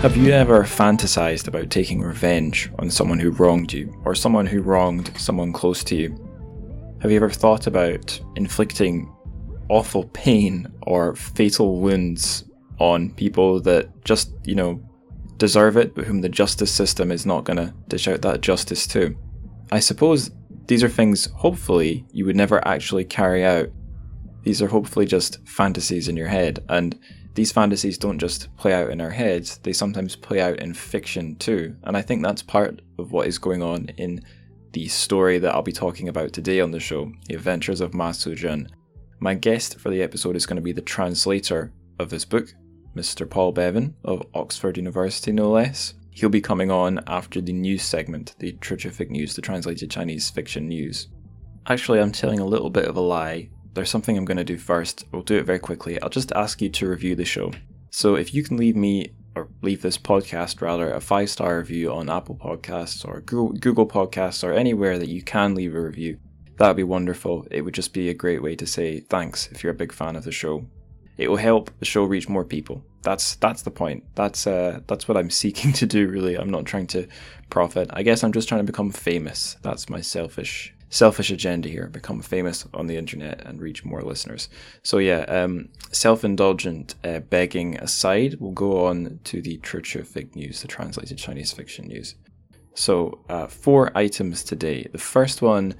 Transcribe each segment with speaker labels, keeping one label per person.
Speaker 1: Have you ever fantasized about taking revenge on someone who wronged you, or someone who wronged someone close to you? Have you ever thought about inflicting awful pain or fatal wounds on people that just, you know, deserve it, but whom the justice system is not going to dish out that justice to? I suppose these are things, hopefully, you would never actually carry out. These are hopefully just fantasies in your head, and these fantasies don't just play out in our heads, they sometimes play out in fiction too. And I think that's part of what is going on in the story that I'll be talking about today on the show, The Adventures of Ma Suzhen. My guest for the episode is going to be the translator of this book, Mr. Paul Bevan of Oxford University, no less. He'll be coming on after the news segment, the Terrific News, the translated Chinese fiction news. Actually, I'm telling a little bit of a lie there's something I'm going to do first. We'll do it very quickly. I'll just ask you to review the show. So if you can leave me or leave this podcast rather a five star review on Apple Podcasts or Google Podcasts or anywhere that you can leave a review, that would be wonderful. It would just be a great way to say thanks if you're a big fan of the show. It will help the show reach more people. That's that's the point. That's uh, that's what I'm seeking to do. Really, I'm not trying to profit. I guess I'm just trying to become famous. That's my selfish selfish agenda here, become famous on the internet and reach more listeners. So yeah, um, self-indulgent uh, begging aside, we'll go on to the Terrific News, the translated Chinese fiction news. So uh, four items today. The first one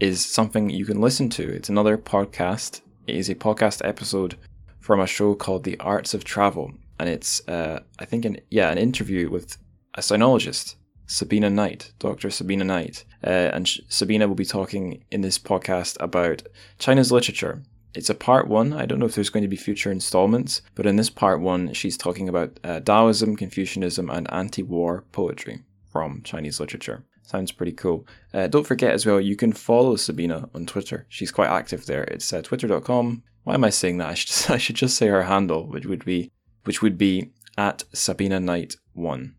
Speaker 1: is something you can listen to. It's another podcast. It is a podcast episode from a show called The Arts of Travel, and it's uh, I think an yeah an interview with a sinologist Sabina Knight, Dr. Sabina Knight. Uh, and Sabina will be talking in this podcast about China's literature. It's a part one. I don't know if there's going to be future installments, but in this part one, she's talking about uh, Taoism, Confucianism, and anti war poetry from Chinese literature. Sounds pretty cool. Uh, don't forget as well, you can follow Sabina on Twitter. She's quite active there. It's uh, twitter.com. Why am I saying that? I should, just, I should just say her handle, which would be which would be at Sabina Knight 1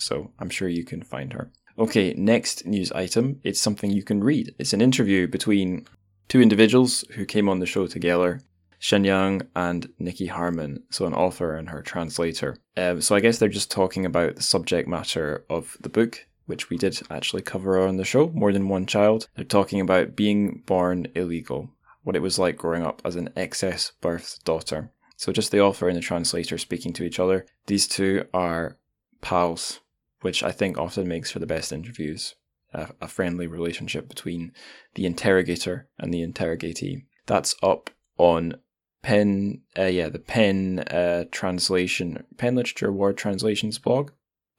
Speaker 1: so I'm sure you can find her. Okay, next news item. It's something you can read. It's an interview between two individuals who came on the show together, Shen Yang and Nicky Harman, so an author and her translator. Um, so I guess they're just talking about the subject matter of the book, which we did actually cover on the show, More Than One Child. They're talking about being born illegal, what it was like growing up as an excess birth daughter. So just the author and the translator speaking to each other. These two are pals which I think often makes for the best interviews. A, a friendly relationship between the interrogator and the interrogatee. That's up on Pen, uh, yeah, the Pen uh, translation, Pen Literature Award Translations blog,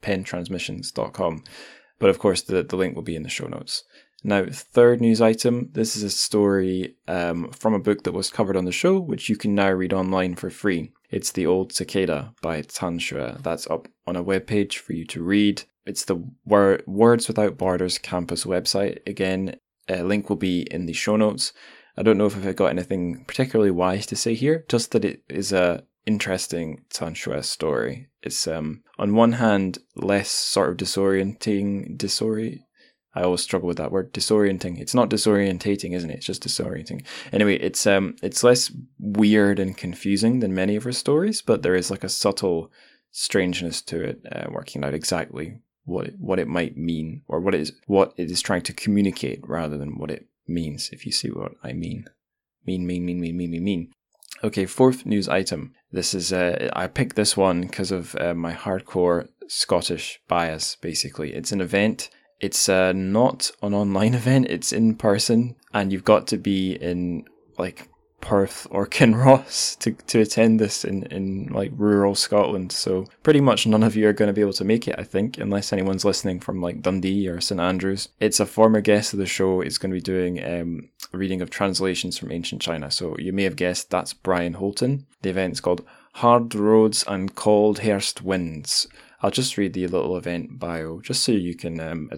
Speaker 1: pentransmissions.com. But of course, the, the link will be in the show notes. Now, third news item this is a story um, from a book that was covered on the show, which you can now read online for free. It's The Old Cicada by Can Xue. That's up on a webpage for you to read. It's the Wor- Words Without Borders campus website. Again, a link will be in the show notes. I don't know if I've got anything particularly wise to say here, just that it is a interesting Can Xue story. It's um on one hand less sort of disorienting disori I always struggle with that word disorienting. It's not disorientating, isn't it? It's just disorienting. Anyway, it's um it's less weird and confusing than many of her stories, but there is like a subtle strangeness to it, uh, working out exactly what it, what it might mean or what it is what it is trying to communicate rather than what it means. If you see what I mean, mean, mean, mean, mean, mean, mean, mean. Okay, fourth news item. This is uh, I picked this one because of uh, my hardcore Scottish bias. Basically, it's an event it's uh, not an online event, it's in person, and you've got to be in like Perth or Kinross to, to attend this in, in like rural Scotland. So pretty much none of you are going to be able to make it, I think, unless anyone's listening from like Dundee or St Andrews. It's a former guest of the show is going to be doing um, a reading of translations from ancient China. So you may have guessed that's Brian Holton. The event's called Hard Roads and Cold Hairst Winds. I'll just read the little event bio just so you can um,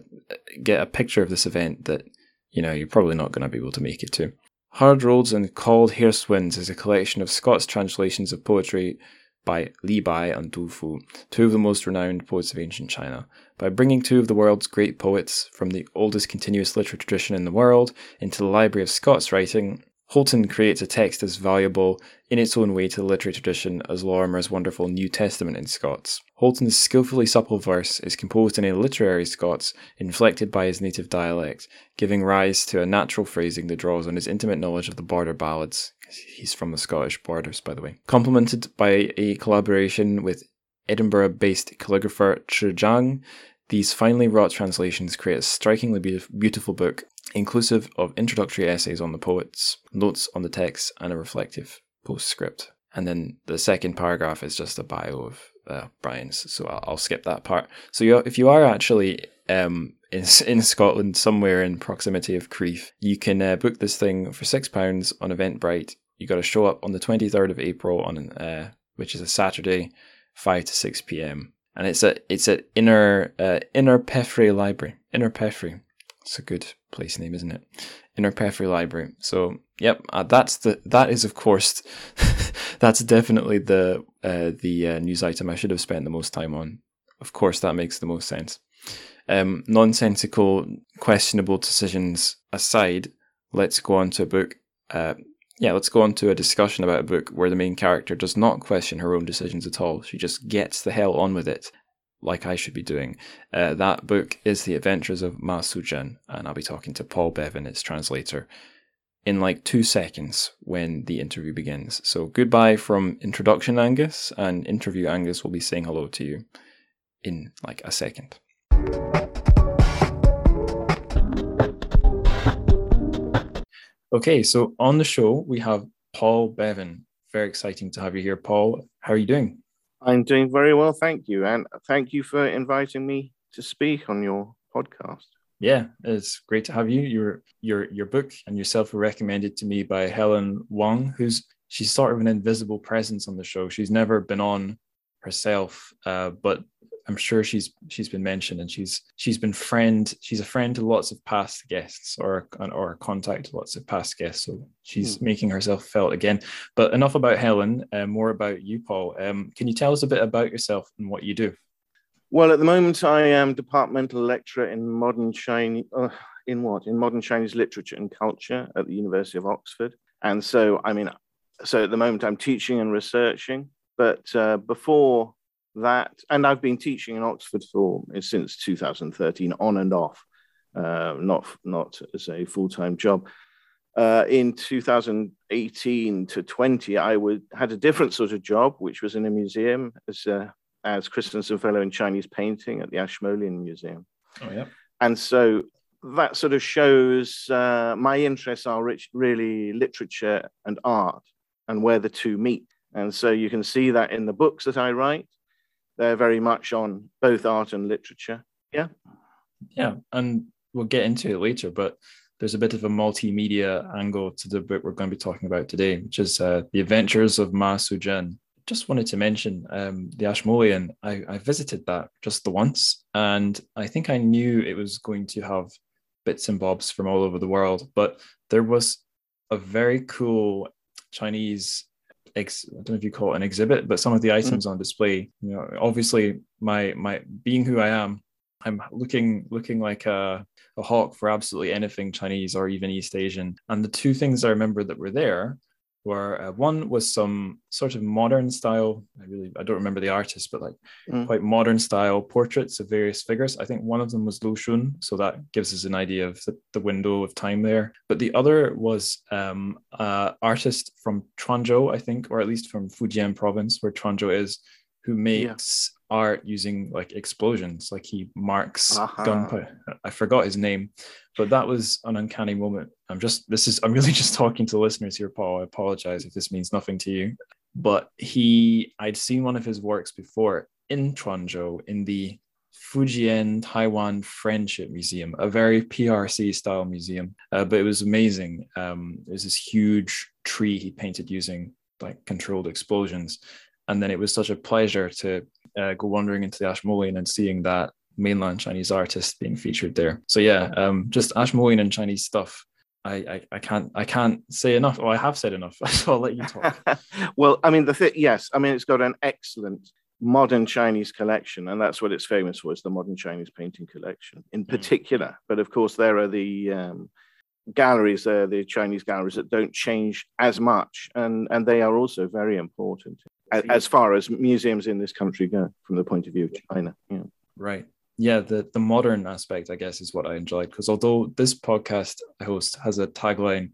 Speaker 1: get a picture of this event that you know you're probably not going to be able to make it to. Hard Roads and Cold Hairst Winds is a collection of Scots translations of poetry by Li Bai and Du Fu, two of the most renowned poets of ancient China. By bringing two of the world's great poets from the oldest continuous literary tradition in the world into the library of Scots writing, Holton creates a text as valuable in its own way to the literary tradition as Lorimer's wonderful New Testament in Scots. Holton's skillfully supple verse is composed in a literary Scots, inflected by his native dialect, giving rise to a natural phrasing that draws on his intimate knowledge of the border ballads. He's from the Scottish borders, by the way. Complemented by a collaboration with Edinburgh based calligrapher Trjang, these finely wrought translations create a strikingly beautiful book inclusive of introductory essays on the poets, notes on the text, and a reflective postscript. And then the second paragraph is just a bio of uh, Brian's, so I'll, I'll, skip that part. So if you are actually um, in, in Scotland, somewhere in proximity of Crieff, you can uh, book this thing for six pounds on Eventbrite. You got to show up on the twenty third of April on uh, which is a Saturday, five to six p.m. And it's at it's at Inner uh, Innerpeffray Library. Innerpeffray. It's a good place name, isn't it? Innerpeffray Library. So, yep, uh, that's the that is of course that's definitely the uh, the uh, news item I should have spent the most time on. Of course, that makes the most sense. Um, nonsensical, questionable decisions aside, let's go on to a book. Uh, yeah, let's go on to a discussion about a book where the main character does not question her own decisions at all. She just gets the hell on with it like I should be doing. Uh, that book is The Adventures of Ma Suzhen, and I'll be talking to Paul Bevan, its translator, in like two seconds when the interview begins. So goodbye from introduction Angus, and interview Angus will be saying hello to you in like a second. Okay, so on the show we have Paul Bevan. Very exciting to have you here, Paul. How are you doing?
Speaker 2: I'm doing very well, thank you. And thank you for inviting me to speak on your podcast.
Speaker 1: Yeah, it's great to have you. Your your your book and yourself were recommended to me by Helen Wang, who's she's sort of an invisible presence on the show. She's never been on herself, uh, but I'm sure she's she's been mentioned and she's she's been friend she's a friend to lots of past guests or or a contact to lots of past guests. So she's mm. making herself felt again. But enough about Helen. Uh, more about you, Paul. Um, can you tell us a bit about yourself and what you do?
Speaker 2: Well, at the moment, I am departmental lecturer in modern Chinese. Uh, in what? In modern Chinese literature and culture at the University of Oxford. And so, I mean, so at the moment, I'm teaching and researching. But uh, before that, and I've been teaching in Oxford for since 2013, on and off, uh, not not as a full time job. Uh, in 2018 to 20, I would had a different sort of job, which was in a museum as a, as Christensen Fellow in Chinese painting at the Ashmolean Museum.
Speaker 1: Oh yeah.
Speaker 2: And so that sort of shows uh, my interests are rich, really literature and art, and where the two meet. And so you can see that in the books that I write, they're very much on both art and literature. Yeah.
Speaker 1: Yeah. And we'll get into it later, but there's a bit of a multimedia angle to the book we're going to be talking about today, which is uh, The Adventures of Ma Suzhen. Just wanted to mention um, the Ashmolean. I, I visited that just the once, and I think I knew it was going to have bits and bobs from all over the world, but there was a very cool Chinese ex, I don't know if you call it an exhibit, but some of the mm. items mm. on display, you know, obviously my my being who I am, I'm looking looking like a, a hawk for absolutely anything Chinese or even East Asian. And the two things I remember that were there where uh, one was some sort of modern style i really i don't remember the artist but like mm. quite modern style portraits of various figures i think one of them was Lu Xun so that gives us an idea of the, the window of time there but the other was um uh artist from Quanzhou i think or at least from fujian province where Quanzhou is who makes. Art using like explosions like he marks uh-huh. gunpowder i forgot his name but that was an uncanny moment. I'm just this is I'm really just talking to listeners here, Paul. I apologize if this means nothing to you. But he I'd seen one of his works before in Quanzhou in the Fujian Taiwan Friendship Museum, a very PRC style museum. Uh, but it was amazing. Um, there's this huge tree he painted using like controlled explosions. And then it was such a pleasure to uh, go wandering into the Ashmolean and seeing that mainland Chinese artist being featured there. So yeah, um, just Ashmolean and Chinese stuff. I, I, I can't I can't say enough. Or I have said enough. so I'll let you talk.
Speaker 2: well, I mean the thing, yes, I mean it's got an excellent modern Chinese collection, and that's what it's famous for. Is the modern Chinese painting collection in hmm. particular. Mm. But of course, there are the um, galleries there, the Chinese galleries that don't change as much, and and they are also very important as, far as museums in this country go from the point of view of China. Yeah.
Speaker 1: Right. Yeah, the the modern aspect, I guess, is what I enjoyed because although this podcast host has a tagline,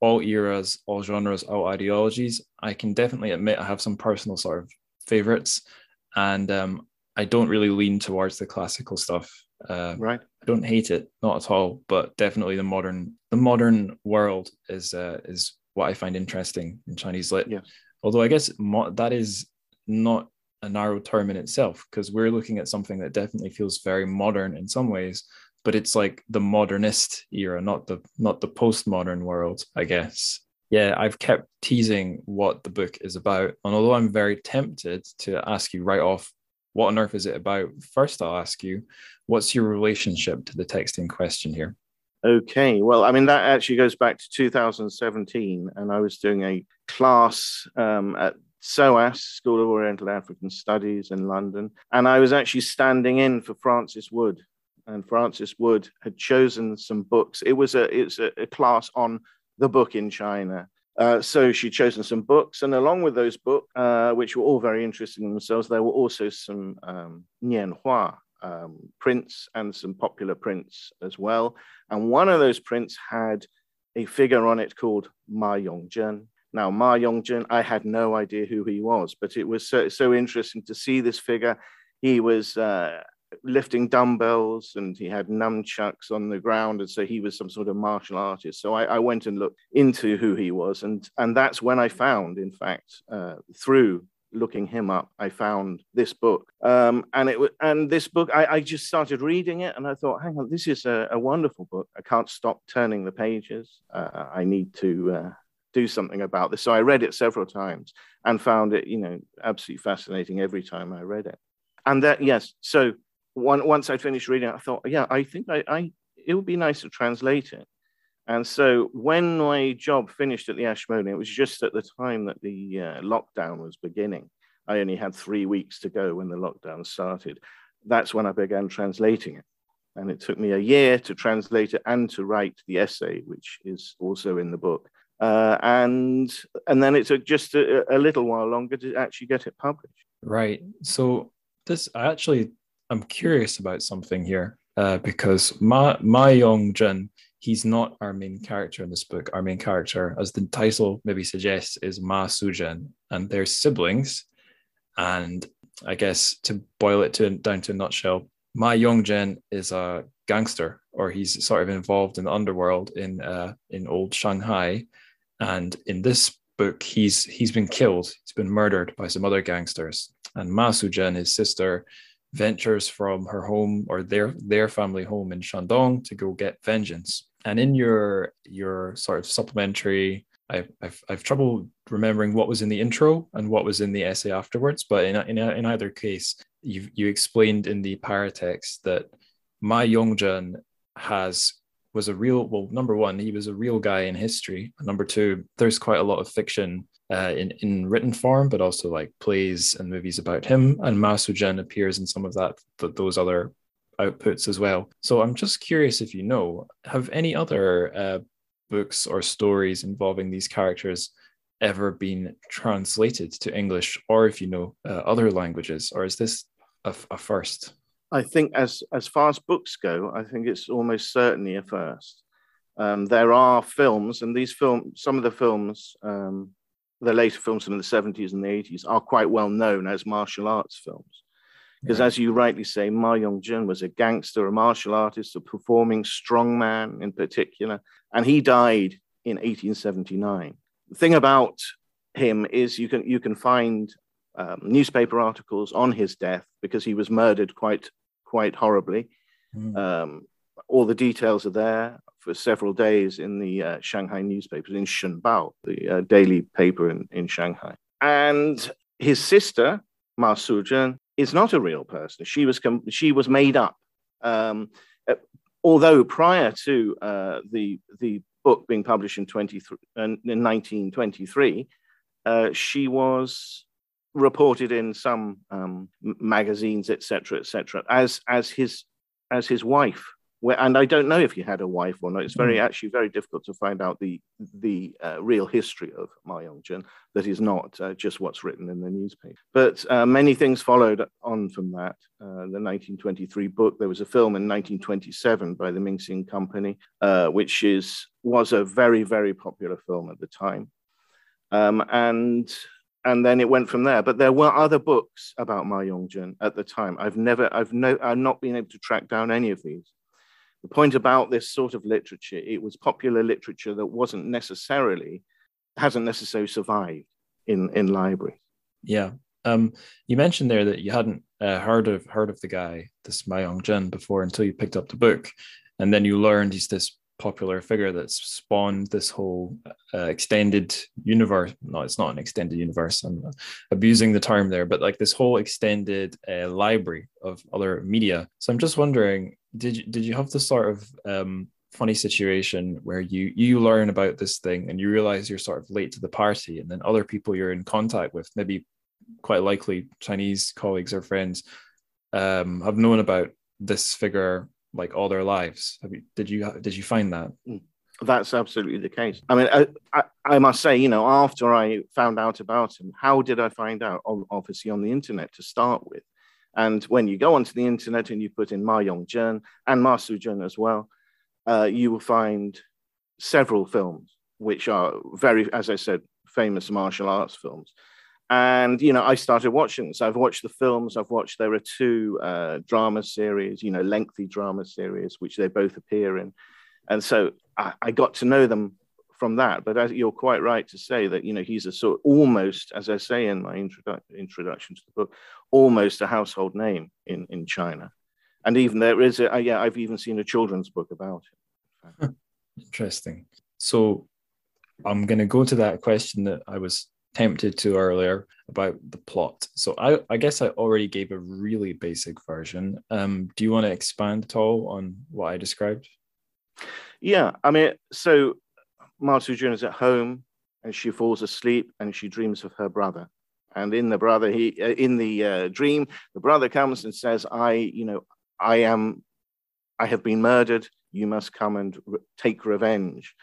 Speaker 1: all eras, all genres, all ideologies, I can definitely admit I have some personal sort of favorites, and um, I don't really lean towards the classical stuff.
Speaker 2: Uh, right.
Speaker 1: I don't hate it, not at all, but definitely the modern the modern world is uh, is what I find interesting in Chinese lit.
Speaker 2: Yeah.
Speaker 1: Although I guess that is not a narrow term in itself because we're looking at something that definitely feels very modern in some ways, but it's like the modernist era, not the not the postmodern world, I guess. Yeah, I've kept teasing what the book is about, and although I'm very tempted to ask you right off what on earth is it about? First, I'll ask you, what's your relationship to the text in question here?
Speaker 2: Okay, well, I mean, that actually goes back to 2017, and I was doing a class um, at SOAS, School of Oriental African Studies in London, and I was actually standing in for Frances Wood. And Frances Wood had chosen some books. It was a it's a, a class on the book in China, uh, so she'd chosen some books, and along with those books, uh, which were all very interesting in themselves, there were also some um, Nianhua um, prints and some popular prints as well. And one of those prints had a figure on it called Ma Yongzhen. Now, Ma Yongzhen, I had no idea who he was, but it was so, so interesting to see this figure. He was uh, lifting dumbbells and he had nunchucks on the ground and so he was some sort of martial artist so i, I went and looked into who he was and and that's when i found in fact uh, through looking him up i found this book. Um, and it was, and this book I, I, just started reading it and i thought hang on this is a, a wonderful book. I can't stop turning the pages. Uh, i need to uh, do something about this. So i read it several times and found it you know absolutely fascinating every time i read it. And that yes so one, once I'd finished reading it, I thought, yeah, I think I, I, it would be nice to translate it. And so when my job finished at the Ashmolean, it was just at the time that the uh, lockdown was beginning. I only had three weeks to go when the lockdown started. That's when I began translating it. And it took me a year to translate it and to write the essay, which is also in the book. Uh, and and then it took just a, a little while longer to actually get it published.
Speaker 1: Right. So this I actually I'm curious about something here uh, because Ma Ma Yongzhen, he's not our main character in this book. Our main character, as the title maybe suggests, is Ma Suzhen, and they're siblings. And I guess to boil it to down to a nutshell, Ma Yongzhen is a gangster, or he's sort of involved in the underworld in uh, in old Shanghai. And in this book, he's he's been killed. He's been murdered by some other gangsters. And Ma Suzhen, his sister, ventures from her home or their their family home in Shandong to go get vengeance. And in your your sort of supplementary, I've I've, I've trouble remembering what was in the intro and what was in the essay afterwards. But in in, in either case, you you explained in the paratext that Ma Yongzhen has was a real well number one he was a real guy in history number two there's quite a lot of fiction uh, in in written form, but also like plays and movies about him. And Ma Suzhen appears in some of that th- those other outputs as well. So I'm just curious if you know, have any other uh, books or stories involving these characters ever been translated to English, or if you know uh, other languages, or is this a, a first?
Speaker 2: I think as as far as books go, I think it's almost certainly a first. Um, there are films, and these films, some of the films um, the later films from the 70s and the 80s are quite well known as martial arts films. Because, as you rightly say, Ma Yongzhen was a gangster, a martial artist, a performing strongman in particular, and he died in 1879. The thing about him is you can you can find um, newspaper articles on his death because he was murdered quite quite horribly. Mm. Um, all the details are there for several days in the uh, Shanghai newspapers, in Shenbao, the uh, daily paper in, in Shanghai. And his sister, Ma Suzhen, is not a real person. She was, com- she was made up. Um, uh, although prior to uh, the, the book being published in, 23, uh, in 1923, uh, she was reported in some um, magazines, etc., etc., as as his as his wife where, and I don't know if he had a wife or not. It's very
Speaker 1: Mm.
Speaker 2: actually very difficult to find out the the uh, real history of Ma Yongzhen. That is not uh, just what's written in the newspaper. But uh, many things followed on from that. Uh, the 1923 book. There was a film in 1927 by the Mingxing Company, uh, which is was a very very popular film at the time, um, and and then it went from there. But there were other books about Ma Yongzhen at the time. I've never, I've no, I've not been able to track down any of these. The point about this sort of literature, it was popular literature that wasn't necessarily, hasn't necessarily survived in in libraries.
Speaker 1: Yeah. Um, you mentioned there that you hadn't uh, heard of heard of the guy, this Ma Yongzhen, before until you picked up the book, and then you learned he's this popular figure that's spawned this whole uh, extended universe. No, it's not an extended universe. I'm abusing the term there, but like this whole extended uh, library of other media. So I'm just wondering, did you did you have the sort of um, funny situation where you you learn about this thing and you realize you're sort of late to the party, and then other people you're in contact with, maybe quite likely Chinese colleagues or friends, um, have known about this figure like all their lives. You, did you did you find that?
Speaker 2: That's absolutely the case. I mean, I, I, I, must say, you know, after I found out about him, how did I find out? Obviously, on the internet to start with. And when you go onto the internet and you put in Ma Yongzhen and Ma Suzhen as well, uh, you will find several films which are very, as I said, famous martial arts films. And you know, I started watching this. I've watched the films. I've watched. There are two uh, drama series, you know, lengthy drama series, which they both appear in. And so I, I got to know them from that. But as you're quite right to say that, you know, he's a sort of almost, as I say in my introdu- introduction to the book, almost a household name in, in China. And even there is, a, uh, yeah, I've even seen a children's book about it.
Speaker 1: Interesting. So I'm going to go to that question that I was tempted to earlier about the plot. So I, I guess I already gave a really basic version. Um, do you want to expand at all on what I described?
Speaker 2: Yeah, I mean, so Ma Suzhen is at home and she falls asleep and she dreams of her brother. And in the brother, he uh, in the uh, dream, the brother comes and says, "I, you know, I am, I have been murdered. You must come and re- take revenge."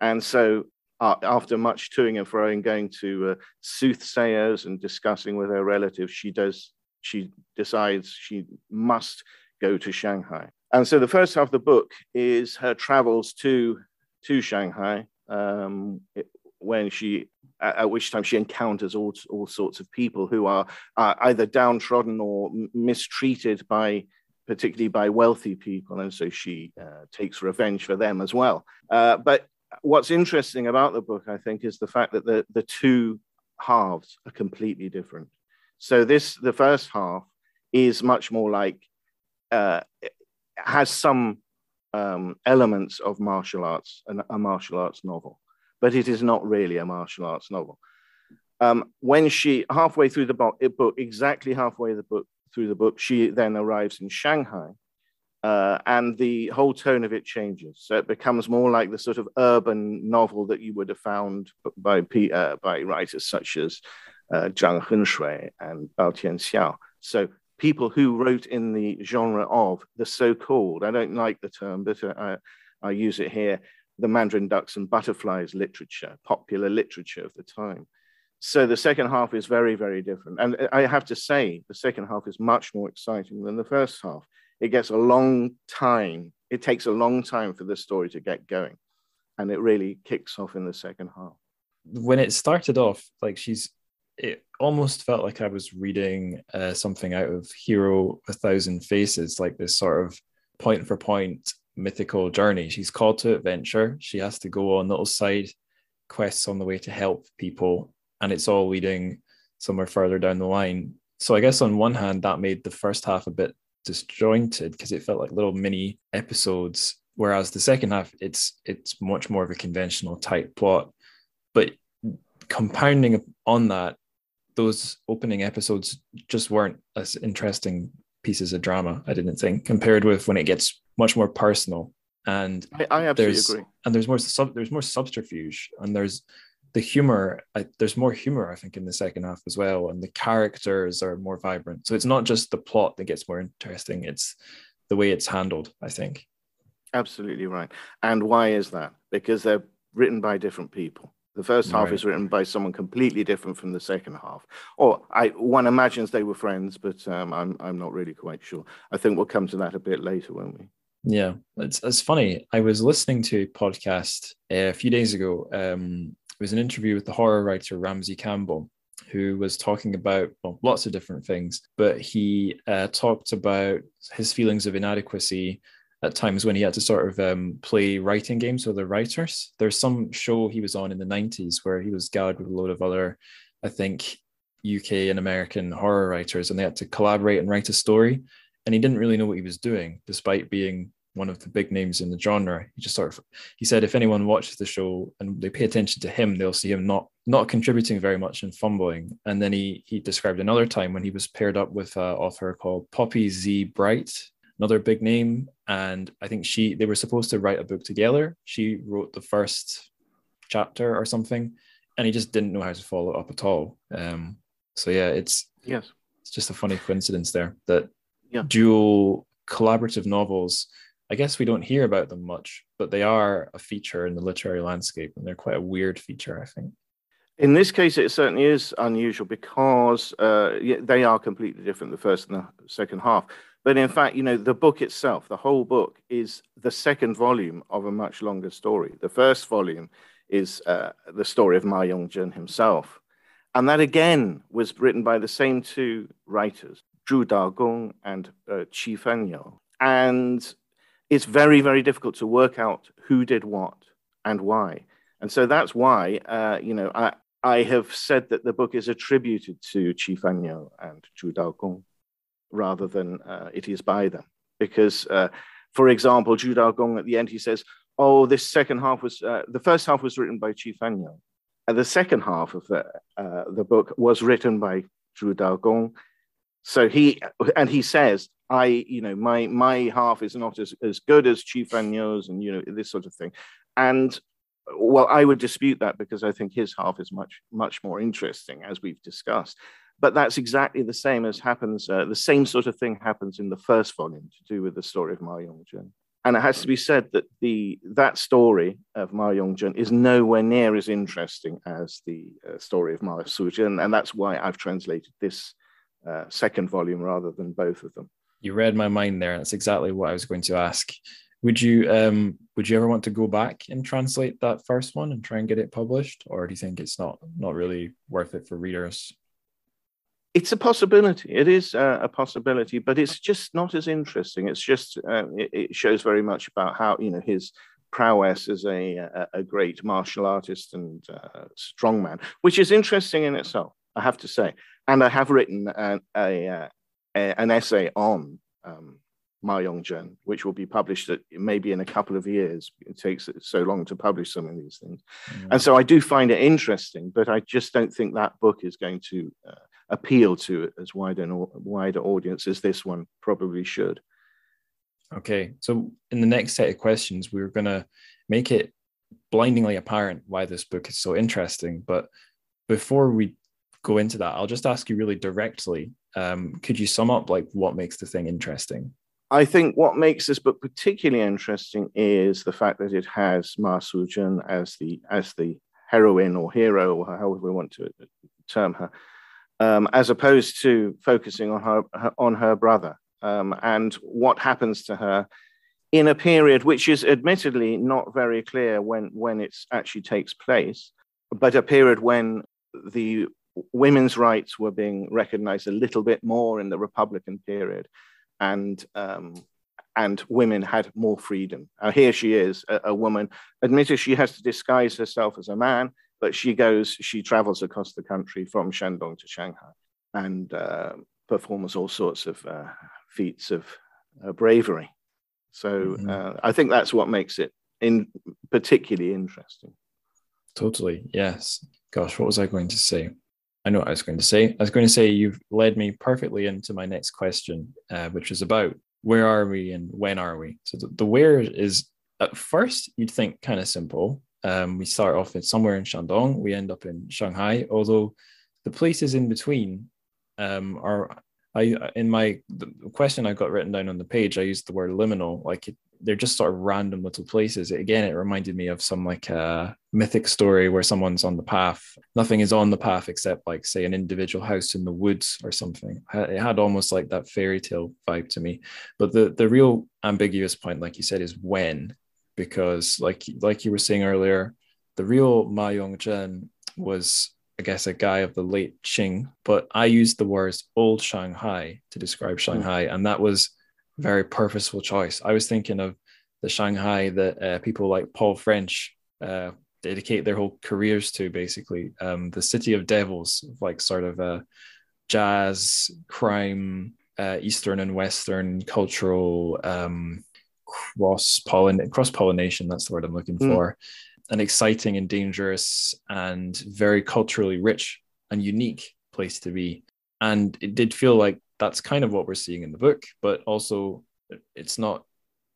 Speaker 2: And so, uh, after much toing and froing, going to uh, soothsayers and discussing with her relatives, she does. She decides she must go to Shanghai. And so, the first half of the book is her travels to to Shanghai um, it, when she at, which time she encounters all, all sorts of people who are uh, either downtrodden or mistreated by particularly by wealthy people and so she uh, takes revenge for them as well. Uh, but what's interesting about the book i think is the fact that the, the two halves are completely different. So this the first half is much more like uh, has some um, elements of martial arts, and a martial arts novel, but it is not really a martial arts novel. Um, when she halfway through the book, exactly halfway the book through the book, she then arrives in Shanghai, uh, and the whole tone of it changes. So it becomes more like the sort of urban novel that you would have found by uh, by writers such as uh, Zhang Henshui and Bao Tianxiao. So people who wrote in the genre of the so-called, I don't like the term, but I, I use it here, the Mandarin ducks and butterflies literature, popular literature of the time. So the second half is very, very different. And I have to say, the second half is much more exciting than the first half. It gets a long time, it takes a long time for the story to get going. And it really kicks off in the second half.
Speaker 1: When it started off, like she's it almost felt like I was reading uh, something out of Hero a Thousand Faces, like this sort of point for point mythical journey. She's called to adventure. She has to go on little side quests on the way to help people, and it's all leading somewhere further down the line. So I guess on one hand, that made the first half a bit disjointed because it felt like little mini episodes, whereas the second half, it's it's much more of a conventional type plot. But compounding on that, those opening episodes just weren't as interesting pieces of drama, I didn't think, compared with when it gets much more personal. And
Speaker 2: I, I absolutely agree.
Speaker 1: And there's more sub, there's more subterfuge, and there's the humor. I, there's more humor, I think, in the second half as well, and the characters are more vibrant. So it's not just the plot that gets more interesting; it's the way it's handled. I think.
Speaker 2: Absolutely right. And why is that? Because they're written by different people. The first half right. is written by someone completely different from the second half. Or I, one imagines they were friends, but um, I'm, I'm not really quite sure. I think we'll come to that a bit later, won't we?
Speaker 1: Yeah, it's, it's funny. I was listening to a podcast uh, a few days ago. Um, it was an interview with the horror writer Ramsey Campbell, who was talking about well, lots of different things, but he uh, talked about his feelings of inadequacy at times when he had to sort of um, play writing games with the writers. There's some show he was on in the 90s where he was gathered with a load of other, I think, UK and American horror writers, and they had to collaborate and write a story. And he didn't really know what he was doing, despite being one of the big names in the genre. He just sort of he said if anyone watches the show and they pay attention to him, they'll see him not not contributing very much and fumbling. And then he he described another time when he was paired up with an author called Poppy Z Brite, another big name, and I think she they were supposed to write a book together. She wrote the first chapter or something, and he just didn't know how to follow up at all. Um, so yeah, it's
Speaker 2: yes,
Speaker 1: it's just a funny coincidence there that
Speaker 2: yeah.
Speaker 1: dual collaborative novels I guess we don't hear about them much, but they are a feature in the literary landscape, and they're quite a weird feature, I think.
Speaker 2: In this case, it certainly is unusual because uh, they are completely different, the first and the second half. But in fact, you know, the book itself, the whole book, is the second volume of a much longer story. The first volume is uh, the story of Ma Yongzhen himself. And that again was written by the same two writers, Zhu Daogong and uh, Qi. And it's very, very difficult to work out who did what and why. And so that's why, uh, you know, I, I have said that the book is attributed to Qi Fengyou and Zhu Daogong rather than uh, it is by them. Because, uh, for example, Zhu Daogong at the end, he says, oh, this second half was, uh, the first half was written by Qi Fengyou. And the second half of the, uh, the book was written by Zhu Daogong. So he, and he says, I, you know, my my half is not as, as good as Qi Fengyou's and, you know, this sort of thing. And well, I would dispute that because I think his half is much, much more interesting, as we've discussed. But that's exactly the same as happens, uh, the same sort of thing happens in the first volume to do with the story of Ma Yongzhen. And it has to be said that the that story of Ma Yongzhen is nowhere near as interesting as the uh, story of Ma Suzhen, and that's why I've translated this uh, second volume rather than both of them
Speaker 1: you read my mind there. That's exactly what I was going to ask. Would you um would you ever want to go back and translate that first one and try and get it published, or do you think it's not not really worth it for readers?
Speaker 2: It's a possibility. It is uh, a possibility, but it's just not as interesting. It's just uh, it, it, shows very much about how you know his prowess as a a, a great martial artist and uh, strongman, which is interesting in itself. I have to say, and I have written a, a, uh, a, an essay on um, Ma Yongzhen, which will be published at, maybe in a couple of years. It takes so long to publish some of these things. Mm. And so I do find it interesting, but I just don't think that book is going to uh, appeal to as wide an wider audience as this one probably should.
Speaker 1: Okay, so in the next set of questions, we're going to make it blindingly apparent why this book is so interesting. But before we go into that, I'll just ask you really directly um, could you sum up like what makes the thing interesting?
Speaker 2: I think what makes this book particularly interesting is the fact that it has Ma Suzhen as the as the heroine or hero, or however we want to term her, um, as opposed to focusing on her, her on her brother um, and what happens to her in a period which is admittedly not very clear when when it actually takes place, but a period when the women's rights were being recognized a little bit more in the Republican period, and um, and women had more freedom. Uh, here she is, a, a, woman. Admitted she has to disguise herself as a man, but she goes, she travels across the country from Shandong to Shanghai and uh, performs all sorts of uh, feats of uh, bravery. So mm-hmm. Uh, I think that's what makes it in particularly interesting.
Speaker 1: Totally, yes. Gosh, what was I going to say? I know what I was going to say. I was going to say you've led me perfectly into my next question, uh, which is about where are we and when are we? So the, the where is at first you'd think kind of simple. Um, we start off in somewhere in Shandong, we end up in Shanghai, although the places in between um, are I in my question I got written down on the page, I used the word liminal, like it, they're just sort of random little places. Again, it reminded me of some like a uh, mythic story where someone's on the path. Nothing is on the path except like say an individual house in the woods or something. It had almost like that fairy tale vibe to me. But the the real ambiguous point, like you said, is when, because like like you were saying earlier, the real Ma Yongzhen was I guess, a guy of the late Qing, but I used the words old Shanghai to describe Shanghai, and that was very purposeful choice. I was thinking of the Shanghai that uh, people like Paul French uh, dedicate their whole careers to, basically. Um, the city of devils, like sort of a jazz, crime, uh, Eastern and Western cultural um, cross cross pollination. That's the word I'm looking mm. for an exciting and dangerous and very culturally rich and unique place to be. And it did feel like that's kind of what we're seeing in the book, but also it's not.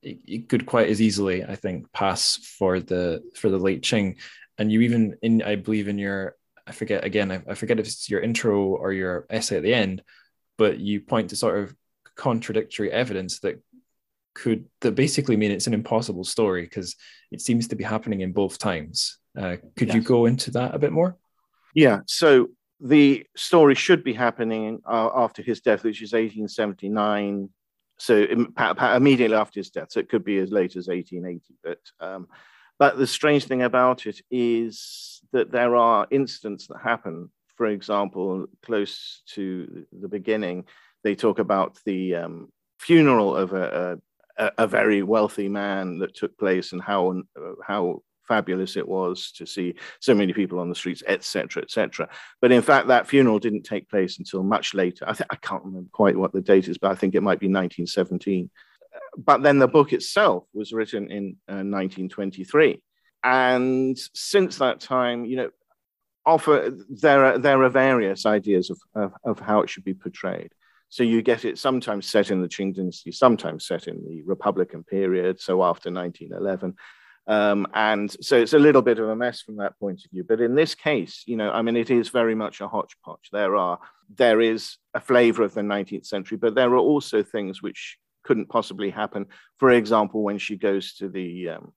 Speaker 1: It, it could quite as easily, I think, pass for the for the late Qing. And you even in, I believe, in your, I forget again, I, I forget if it's your intro or your essay at the end, but you point to sort of contradictory evidence that could that basically mean it's an impossible story because it seems to be happening in both times. Uh, could yes. you go into that a bit more?
Speaker 2: Yeah. So the story should be happening uh, after his death, which is 1879. So immediately after his death. So it could be as late as 1880. But um, but the strange thing about it is that there are incidents that happen. For example, close to the beginning, they talk about the um, funeral of a, a, a, very wealthy man that took place and how how fabulous it was to see so many people on the streets, etc., etc. But in fact, that funeral didn't take place until much later. I think I can't remember quite what the date is, but I think it might be 1917. But then the book itself was written in uh, 1923, and since that time, you know, offer there are there are various ideas of, of, of how it should be portrayed. So you get it sometimes set in the Qing dynasty, sometimes set in the Republican period, so after 1911. Um, and so it's a little bit of a mess from that point of view. But in this case, you know, I mean, it is very much a hodgepodge. There are there is a flavor of the 19th century, but there are also things which couldn't possibly happen. For example, when she goes to the um,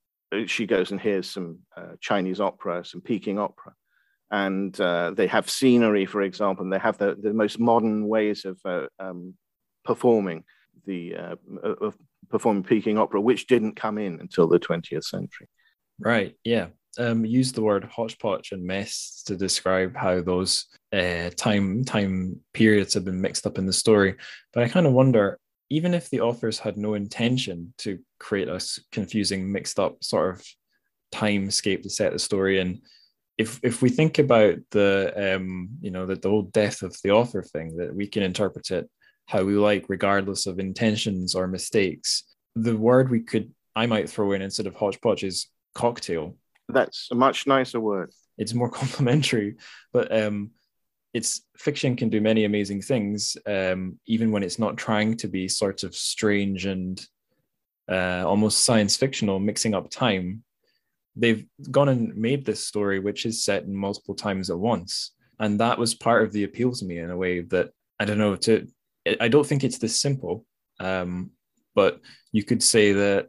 Speaker 2: she goes and hears some uh, Chinese opera, some Peking opera, and uh, they have scenery, for example, and they have the, the most modern ways of uh, um, performing the uh, of performing Peking opera, which didn't come in until the 20th century.
Speaker 1: Right. Yeah. Um, use the word hodgepodge and mess to describe how those uh, time time periods have been mixed up in the story. But I kind of wonder, even if the authors had no intention to create a confusing, mixed up sort of timescape to set the story in, if if we think about the um, you know the, the whole death of the author thing, that we can interpret it how we like, regardless of intentions or mistakes. The word we could I might throw in instead of hodgepodge is cocktail.
Speaker 2: That's a much nicer word.
Speaker 1: It's more complimentary, but um, it's fiction can do many amazing things, um, even when it's not trying to be sort of strange and uh, almost science fictional, mixing up time they've gone and made this story which is set in multiple times at once and that was part of the appeal to me in a way that i don't know to i don't think it's this simple um, but you could say that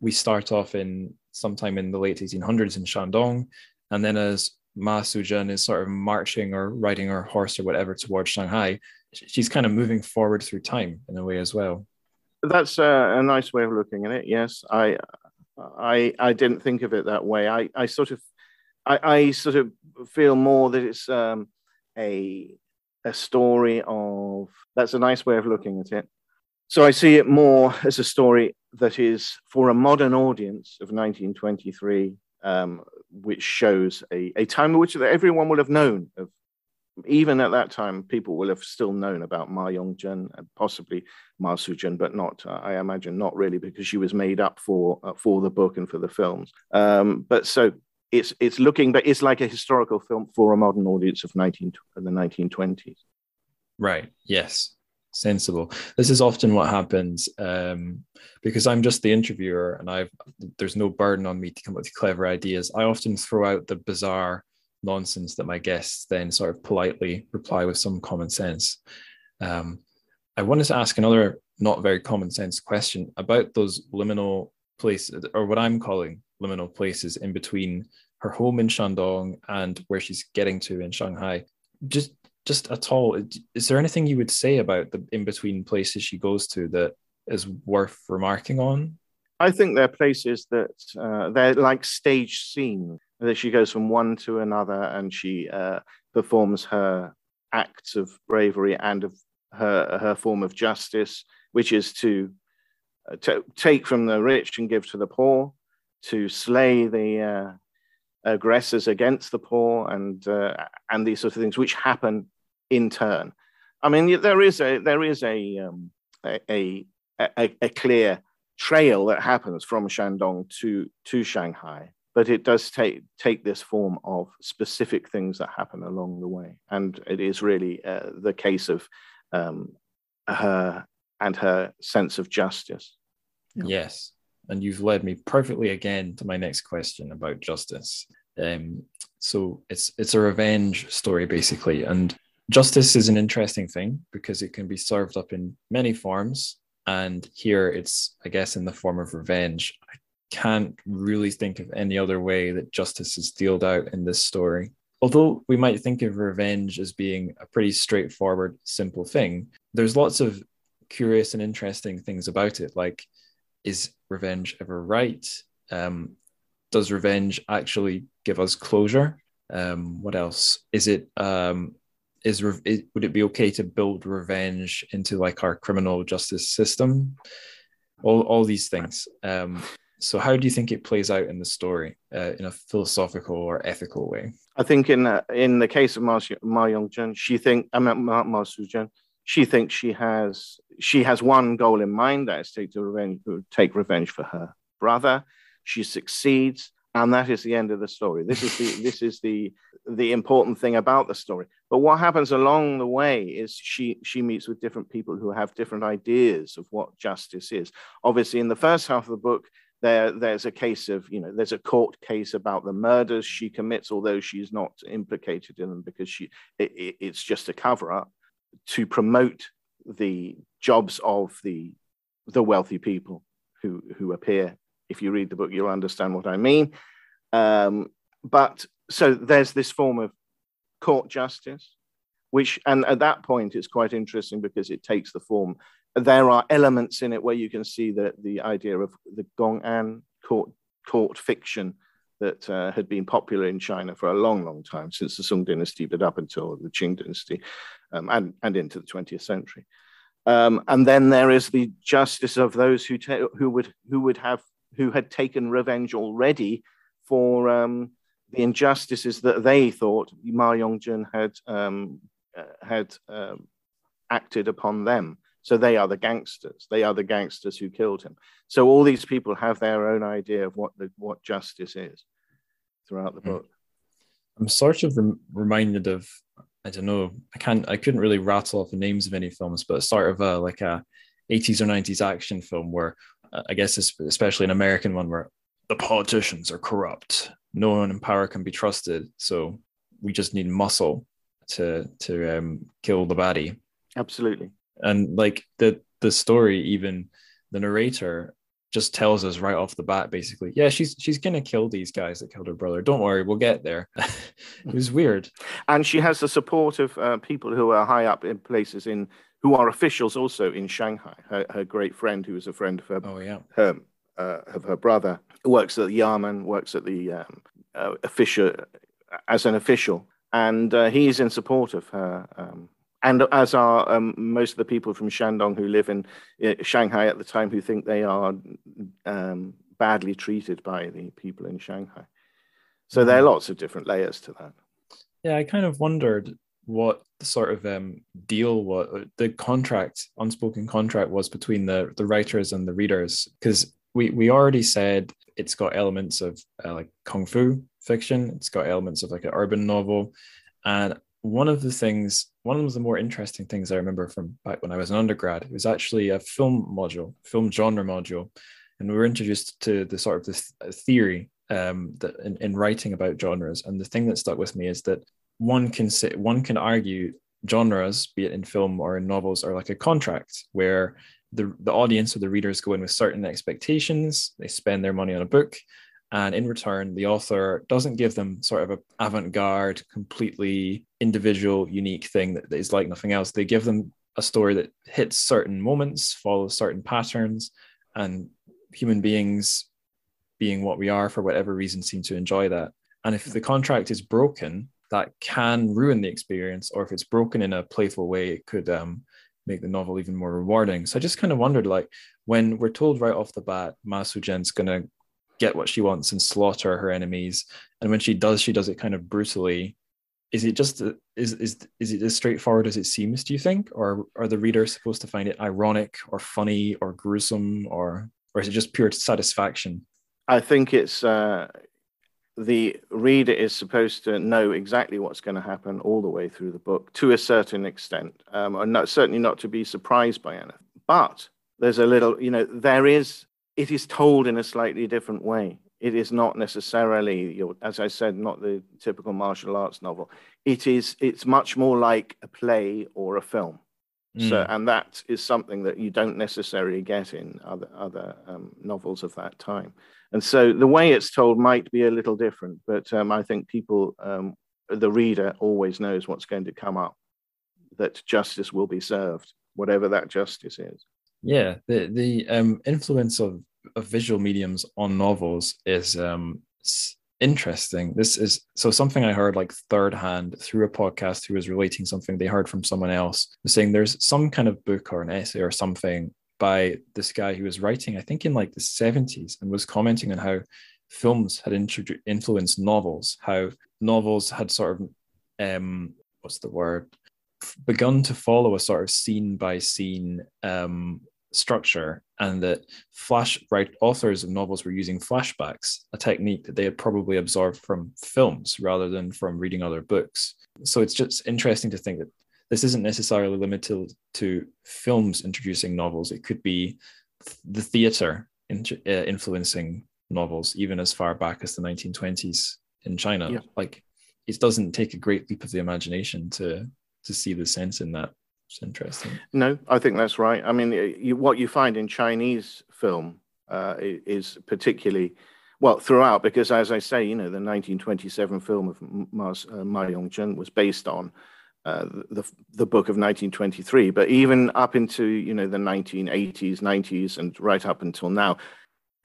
Speaker 1: we start off in sometime in the late 1800s in shandong and then as ma suzhen is sort of marching or riding her horse or whatever towards shanghai she's kind of moving forward through time in a way as well
Speaker 2: that's a, a nice way of looking at it yes i I I didn't think of it that way. I I sort of I, I sort of feel more that it's um, a a story of that's a nice way of looking at it. So I see it more as a story that is for a modern audience of 1923, um, which shows a, a time which everyone will have known of even at that time, people will have still known about Ma Yongzhen and possibly Ma Suzhen, but not, uh, I imagine, not really because she was made up for uh, for the book and for the films. Um, but so it's it's looking, but it's like a historical film for a modern audience of 19 the 1920s.
Speaker 1: Right. Yes. Sensible. This is often what happens um, because I'm just the interviewer and I've there's no burden on me to come up with clever ideas. I often throw out the bizarre nonsense that my guests then sort of politely reply with some common sense. Um, I wanted to ask another not very common sense question about those liminal places, or what I'm calling liminal places in between her home in Shandong and where she's getting to in Shanghai. Just just at all, is there anything you would say about the in between places she goes to that is worth remarking on?
Speaker 2: I think they're places that uh, they're like stage scenes. That she goes from one to another and she uh, performs her acts of bravery and of her her form of justice, which is to, uh, to take from the rich and give to the poor, to slay the uh, aggressors against the poor, and uh, and these sort of things, which happen in turn. I mean, there is a there is a um, a, a, a, clear trail that happens from Shandong to to Shanghai, but it does take take this form of specific things that happen along the way, and it is really uh, the case of um, her and her sense of justice.
Speaker 1: Yes, and you've led me perfectly again to my next question about justice. Um, so it's it's a revenge story basically, and justice is an interesting thing because it can be served up in many forms. And here it's, I guess, in the form of revenge. I can't really think of any other way that justice is dealt out in this story. Although we might think of revenge as being a pretty straightforward, simple thing, there's lots of curious and interesting things about it. Like, is revenge ever right? Um, does revenge actually give us closure? Um, what else? Is it um, is, is would it be okay to build revenge into like our criminal justice system? All all these things. Um, so how do you think it plays out in the story uh, in a philosophical or ethical way?
Speaker 2: I think in uh, in the case of Ma, Ma Yongzhen, she think I mean Ma, Ma Suzhen, she thinks she has she has one goal in mind that is to take revenge take revenge for her brother. She succeeds, and that is the end of the story. This is the this is the the important thing about the story. But what happens along the way is she she meets with different people who have different ideas of what justice is. Obviously, in the first half of the book, there there's a case of you know there's a court case about the murders she commits, although she's not implicated in them because she it, it, it's just a cover up to promote the jobs of the the wealthy people who who appear. If you read the book, you'll understand what I mean. Um, but so there's this form of court justice, which, and at that point, it's quite interesting because it takes the form. There are elements in it where you can see that the idea of the Gong'an court court fiction that uh, had been popular in China for a long, long time since the Song Dynasty, but up until the Qing Dynasty, um, and and into the 20th century. Um, and then there is the justice of those who ta- who would who would have who had taken revenge already for um, the injustices that they thought Ma Yongzhen had um, uh, had um, acted upon them. So they are the gangsters. They are the gangsters who killed him. So all these people have their own idea of what the, what justice is throughout the hmm. book.
Speaker 1: I'm sort of rem- reminded of I don't know I can't I couldn't really rattle off the names of any films, but sort of a like a 80s or 90s action film where uh, I guess especially an American one where the politicians are corrupt no one in power can be trusted. So we just need muscle to to um, kill the baddie.
Speaker 2: Absolutely.
Speaker 1: And like the the story, even the narrator just tells us right off the bat, basically, yeah, she's she's gonna kill these guys that killed her brother. Don't worry, we'll get there. it was weird.
Speaker 2: And she has the support of uh, people who are high up in places in who are officials also in Shanghai. Her, her great friend, who was a friend of her,
Speaker 1: oh yeah,
Speaker 2: her uh, of her brother, works at the Yamen, works at the um, uh, official as an official, and uh, he's in support of her. Um, and as are um, most of the people from Shandong who live in uh, Shanghai at the time, who think they are um, badly treated by the people in Shanghai. So there are mm-hmm. lots of different layers to that.
Speaker 1: Yeah, I kind of wondered what the sort of um, deal what the contract unspoken contract was between the the writers and the readers because we we already said it's got elements of uh, like kung fu fiction. It's got elements of like an urban novel, and one of the things, one of the more interesting things I remember from back when I was an undergrad, was actually a film module, film genre module, and we were introduced to the sort of this uh, theory um, that in, in writing about genres. And the thing that stuck with me is that one can say one can argue genres, be it in film or in novels, are like a contract where the the audience or the readers go in with certain expectations. They spend their money on a book, and in return, the author doesn't give them sort of a avant-garde, completely individual, unique thing that is like nothing else. They give them a story that hits certain moments, follows certain patterns, and human beings, being what we are for whatever reason, seem to enjoy that. And if the contract is broken, that can ruin the experience, or if it's broken in a playful way, it could um, make the novel even more rewarding. So I just kind of wondered, like, when we're told right off the bat, Ma Suzhen's gonna get what she wants and slaughter her enemies, and when she does, she does it kind of brutally. Is it just is is is it as straightforward as it seems? Do you think, or are the readers supposed to find it ironic or funny or gruesome, or or is it just pure satisfaction?
Speaker 2: I think it's uh, the reader is supposed to know exactly what's going to happen all the way through the book to a certain extent, um, and not, certainly not to be surprised by anything. But there's a little, you know, there is, it is told in a slightly different way. It is not necessarily, your, as I said, not the typical martial arts novel. It is, it's much more like a play or a film. Mm. So, and that is something that you don't necessarily get in other other um, novels of that time. And so the way it's told might be a little different, but um, I think people, um, the reader, always knows what's going to come up, that justice will be served, whatever that justice is.
Speaker 1: Yeah, the the um, influence of, of visual mediums on novels is um, interesting. This is so something I heard like third hand through a podcast who was relating something they heard from someone else, saying there's some kind of book or an essay or something by this guy who was writing, I think, in like the 70s, and was commenting on how films had influenced novels, how novels had sort of, um, what's the word, begun to follow a sort of scene by scene um, structure, and that flash right authors of novels were using flashbacks, a technique that they had probably absorbed from films rather than from reading other books. So it's just interesting to think that this isn't necessarily limited to films introducing novels. It could be the theater in, uh, influencing novels, even as far back as the 1920s in China. Yeah. Like it doesn't take a great leap of the imagination to to see the sense in that. It's interesting.
Speaker 2: No, I think that's right. I mean, you, what you find in Chinese film uh, is particularly well throughout because, as I say, you know, the 1927 film of Ma, uh, Ma Yongzhen was based on uh, the the book of 1923, but even up into you know the 1980s, 90s, and right up until now,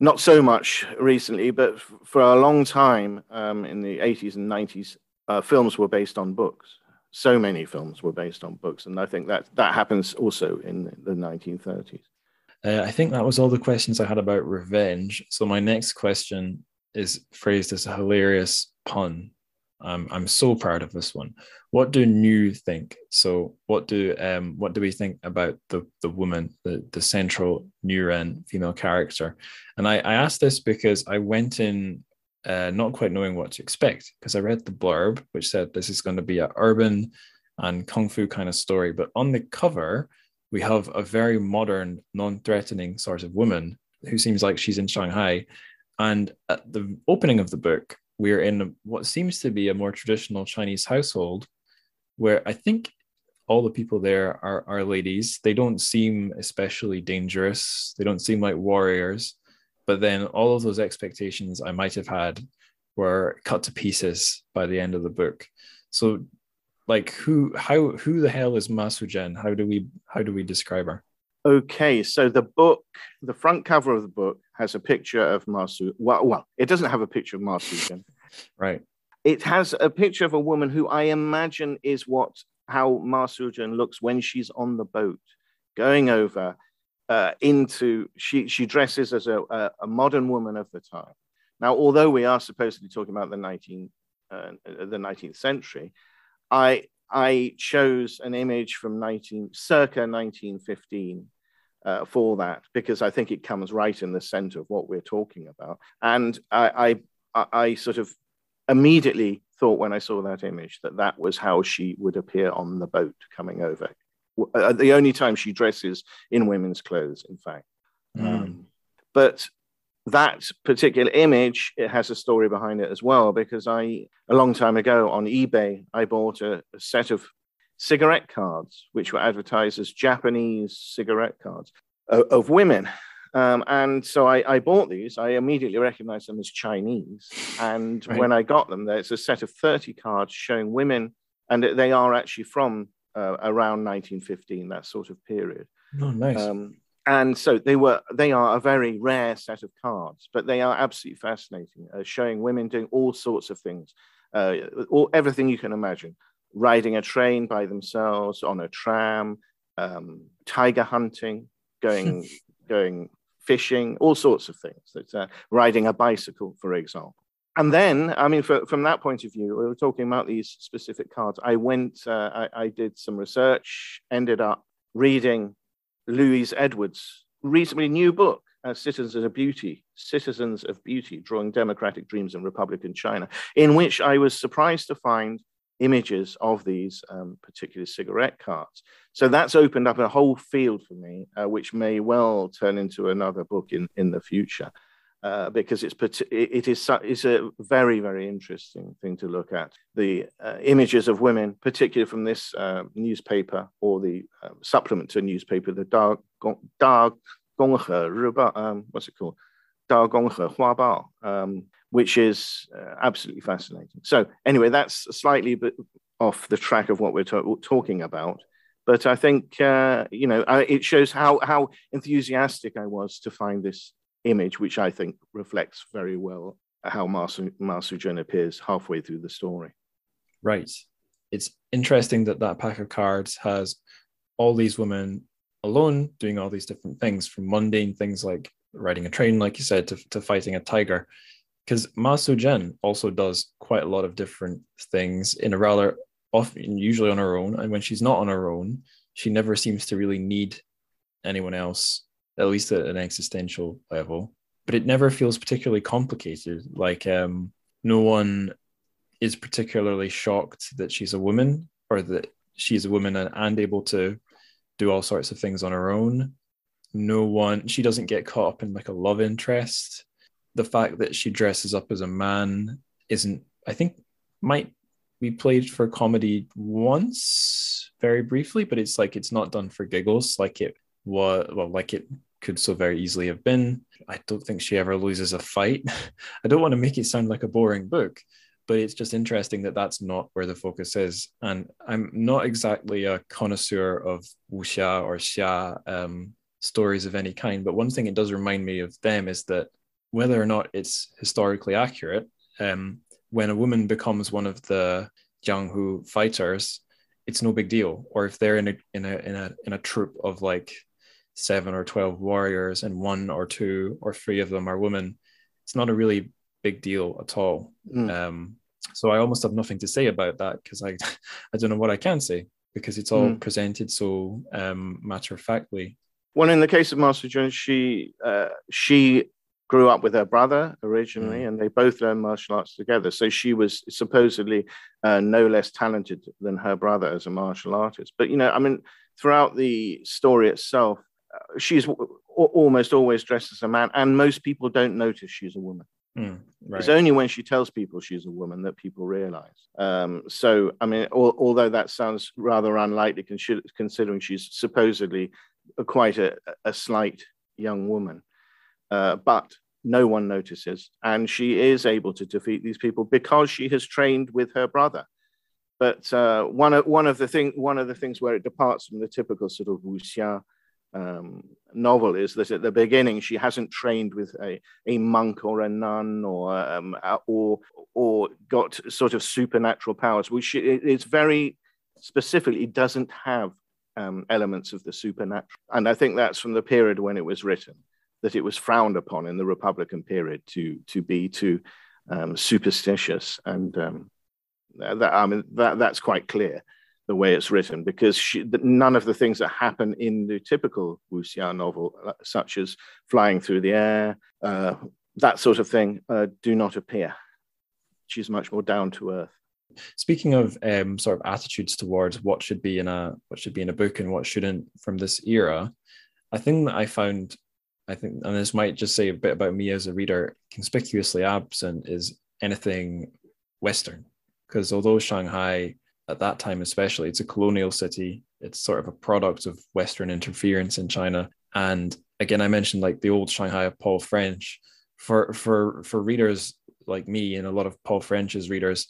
Speaker 2: not so much recently, but for a long time um, in the 80s and 90s, uh, films were based on books. So many films were based on books, and I think that that happens also in the 1930s.
Speaker 1: Uh, I think that was all the questions I had about revenge. So my next question is phrased as a hilarious pun. Um, I'm so proud of this one. What do you think? So, what do um, what do we think about the the woman, the the central Nuren female character? And I, I asked this because I went in uh, not quite knowing what to expect because I read the blurb which said this is going to be an urban and kung fu kind of story, but on the cover we have a very modern, non-threatening sort of woman who seems like she's in Shanghai. And at the opening of the book, we're in what seems to be a more traditional Chinese household where I think all the people there are, are ladies. They don't seem especially dangerous, they don't seem like warriors. But then all of those expectations I might have had were cut to pieces by the end of the book. So like who how who the hell is Ma Suzhen? How do we how do we describe her?
Speaker 2: Okay, so the book, the front cover of the book has a picture of Masu. Well, well, it doesn't have a picture of Ma Suzhen.
Speaker 1: right.
Speaker 2: It has a picture of a woman who I imagine is what how Ma Suzhen looks when she's on the boat going over uh, into she she dresses as a, a, a, modern woman of the time. Now, although we are supposed to be talking about the 19 uh, the 19th century, I I chose an image from 19 circa 1915 uh, for that because I think it comes right in the center of what we're talking about. And I, I, I sort of immediately thought when I saw that image that that was how she would appear on the boat coming over. Uh, the only time she dresses in women's clothes, in fact. Mm. Um, but that particular image it has a story behind it as well because I a long time ago on eBay I bought a, a set of cigarette cards, which were advertised as Japanese cigarette cards. of, of women. Um, and so I, I, bought these. I immediately recognized them as Chinese. And right. when I got them, there's a set of 30 cards showing women, and they are actually from uh, around 1915, that sort of period.
Speaker 1: Oh, nice. Um,
Speaker 2: and so they were they are a very rare set of cards but they are absolutely fascinating uh, showing women doing all sorts of things uh, all, everything you can imagine riding a train by themselves on a tram um, tiger hunting going going fishing all sorts of things uh, riding a bicycle for example and then i mean for, from that point of view we were talking about these specific cards i went uh, I, I did some research ended up reading Louise Edwards' recently new book, uh, Citizens of Beauty, Citizens of Beauty, Drawing Democratic Dreams in Republican China, in which I was surprised to find images of these um, particular cigarette cards. So that's opened up a whole field for me, uh, which may well turn into another book in, in the future. Uh, because it's it is it's a very very interesting thing to look at the uh, images of women, particularly from this uh, newspaper or the um, supplement to a newspaper, the Da Gonghe um, what's it called, Da Gonghe Huabao, um, which is uh, absolutely fascinating. So anyway, that's slightly off the track of what we're to- talking about. But I think uh, you know it shows how how enthusiastic I was to find this image, which I think reflects very well how Ma, Su- Ma Suzhen appears halfway through the story.
Speaker 1: Right. It's interesting that that pack of cards has all these women alone doing all these different things, from mundane things like riding a train, like you said, to, to fighting a tiger. Because Ma Suzhen also does quite a lot of different things in a rather often, usually on her own. And when she's not on her own, she never seems to really need anyone else at least at an existential level. But it never feels particularly complicated. Like um, no one is particularly shocked that she's a woman or that she's a woman and, and able to do all sorts of things on her own. No one, she doesn't get caught up in like a love interest. The fact that she dresses up as a man isn't, I think, might be played for comedy once very briefly, but it's like it's not done for giggles like it was, well, like it could so very easily have been. I don't think she ever loses a fight. I don't want to make it sound like a boring book, but it's just interesting that that's not where the focus is. And I'm not exactly a connoisseur of wuxia or xia um, stories of any kind, but one thing it does remind me of them is that whether or not it's historically accurate, um, when a woman becomes one of the Jianghu fighters, it's no big deal. Or if they're in a in a in a in a troop of like seven or 12 warriors and one or two or three of them are women, it's not a really big deal at all. Mm. Um, so I almost have nothing to say about that because I, I don't know what I can say because it's all mm. presented so um, matter of factly.
Speaker 2: Well, in the case of Ma Suzhen, she uh, she grew up with her brother originally, mm. and they both learned martial arts together. So she was supposedly uh, no less talented than her brother as a martial artist. But you know, I mean, throughout the story itself, she's almost always dressed as a man, and most people don't notice she's a woman. Mm, right. It's only when she tells people she's a woman that people realize. Um, so, I mean, al- although that sounds rather unlikely, considering she's supposedly quite a, a slight young woman, uh, but no one notices, and she is able to defeat these people because she has trained with her brother. But uh, one of one of the thing one of the things where it departs from the typical sort of wuxia um, novel is that at the beginning she hasn't trained with a, a monk or a nun or um, or or got sort of supernatural powers, which it's very specifically doesn't have um, elements of the supernatural. And I think that's from the period when it was written that it was frowned upon in the Republican period to to be too um, superstitious and um, that, I mean that that's quite clear the way it's written because she, none of the things that happen in the typical wuxia novel, uh, such as flying through the air, uh, that sort of thing, uh, do not appear. She's much more down to earth.
Speaker 1: Speaking of um, sort of attitudes towards what should be in a what should be in a book and what shouldn't from this era, a thing that I found, I think, and this might just say a bit about me as a reader, conspicuously absent is anything Western, because although Shanghai at that time especially it's a colonial city it's sort of a product of western interference in china And again, I mentioned like the old Shanghai of Paul French. For for for readers like me and a lot of Paul French's readers,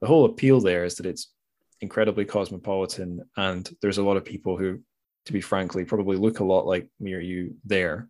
Speaker 1: the whole appeal there is that it's incredibly cosmopolitan and there's a lot of people who, to be frankly, probably look a lot like me or you there.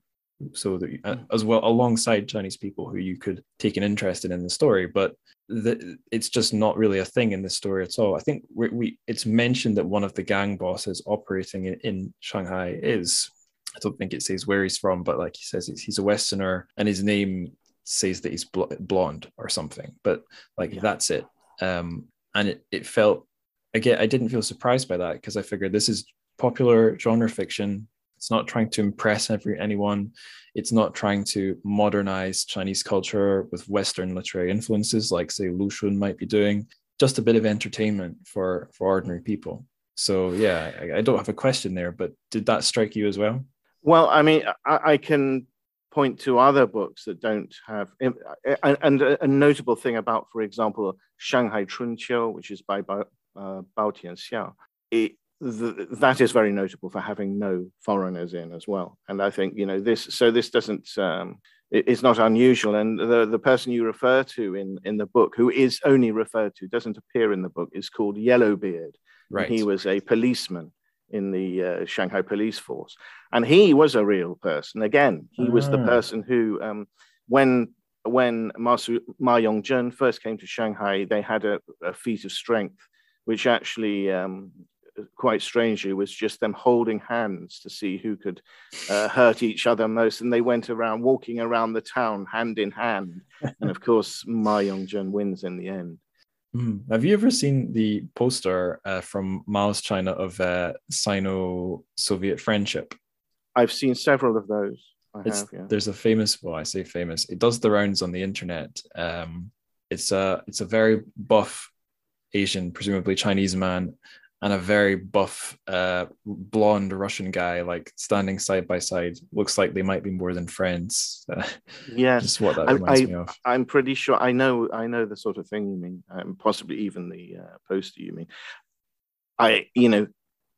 Speaker 1: So that uh, as well alongside Chinese people who you could take an interest in in the story, but the, it's just not really a thing in this story at all. I think we, we it's mentioned that one of the gang bosses operating in, in Shanghai is I don't think it says where he's from, but like he says, he's a Westerner, and his name says that he's bl- blonde or something. But like yeah. that's it. Um, and it, it felt again, I didn't feel surprised by that because I figured this is popular genre fiction. It's not trying to impress every anyone. It's not trying to modernize Chinese culture with Western literary influences, like say Lu Xun might be doing. Just a bit of entertainment for for ordinary people. So yeah, I, I don't have a question there, but did that strike you as well?
Speaker 2: Well, I mean, I, I can point to other books that don't have and, a, notable thing about for example shanghai chunqiu which is by uh, bao it, that is very notable for having no foreigners in as well and i think you know this so this doesn't um, it's not unusual and the, the person you refer to in, in the book who is only referred to doesn't appear in the book is called yellowbeard right he was a policeman in the uh, Shanghai police force. And he was a real person. Again, he was the ah. person who, um, when when Ma, Su, Ma Yongzhen first came to Shanghai, they had a, a feat of strength, which actually, um, quite strangely, was just them holding hands to see who could uh, hurt each other most. And they went around walking around the town hand in hand. and of course, Ma Yongzhen wins in the end.
Speaker 1: Mm. Have you ever seen the poster uh, from Mao's China of uh, Sino-Soviet friendship?
Speaker 2: I've seen several of those. Have,
Speaker 1: yeah. There's a famous, well, I say famous. It does the rounds on the internet. Um, it's a it's a very buff Asian, presumably Chinese man, and a very buff uh, blonde Russian guy, like standing side by side. Looks like they might be more than friends. Uh,
Speaker 2: yes, just what that reminds I, me of. I'm pretty sure. I know. I know the sort of thing you mean. Um, possibly even the uh, poster you mean. I, you know,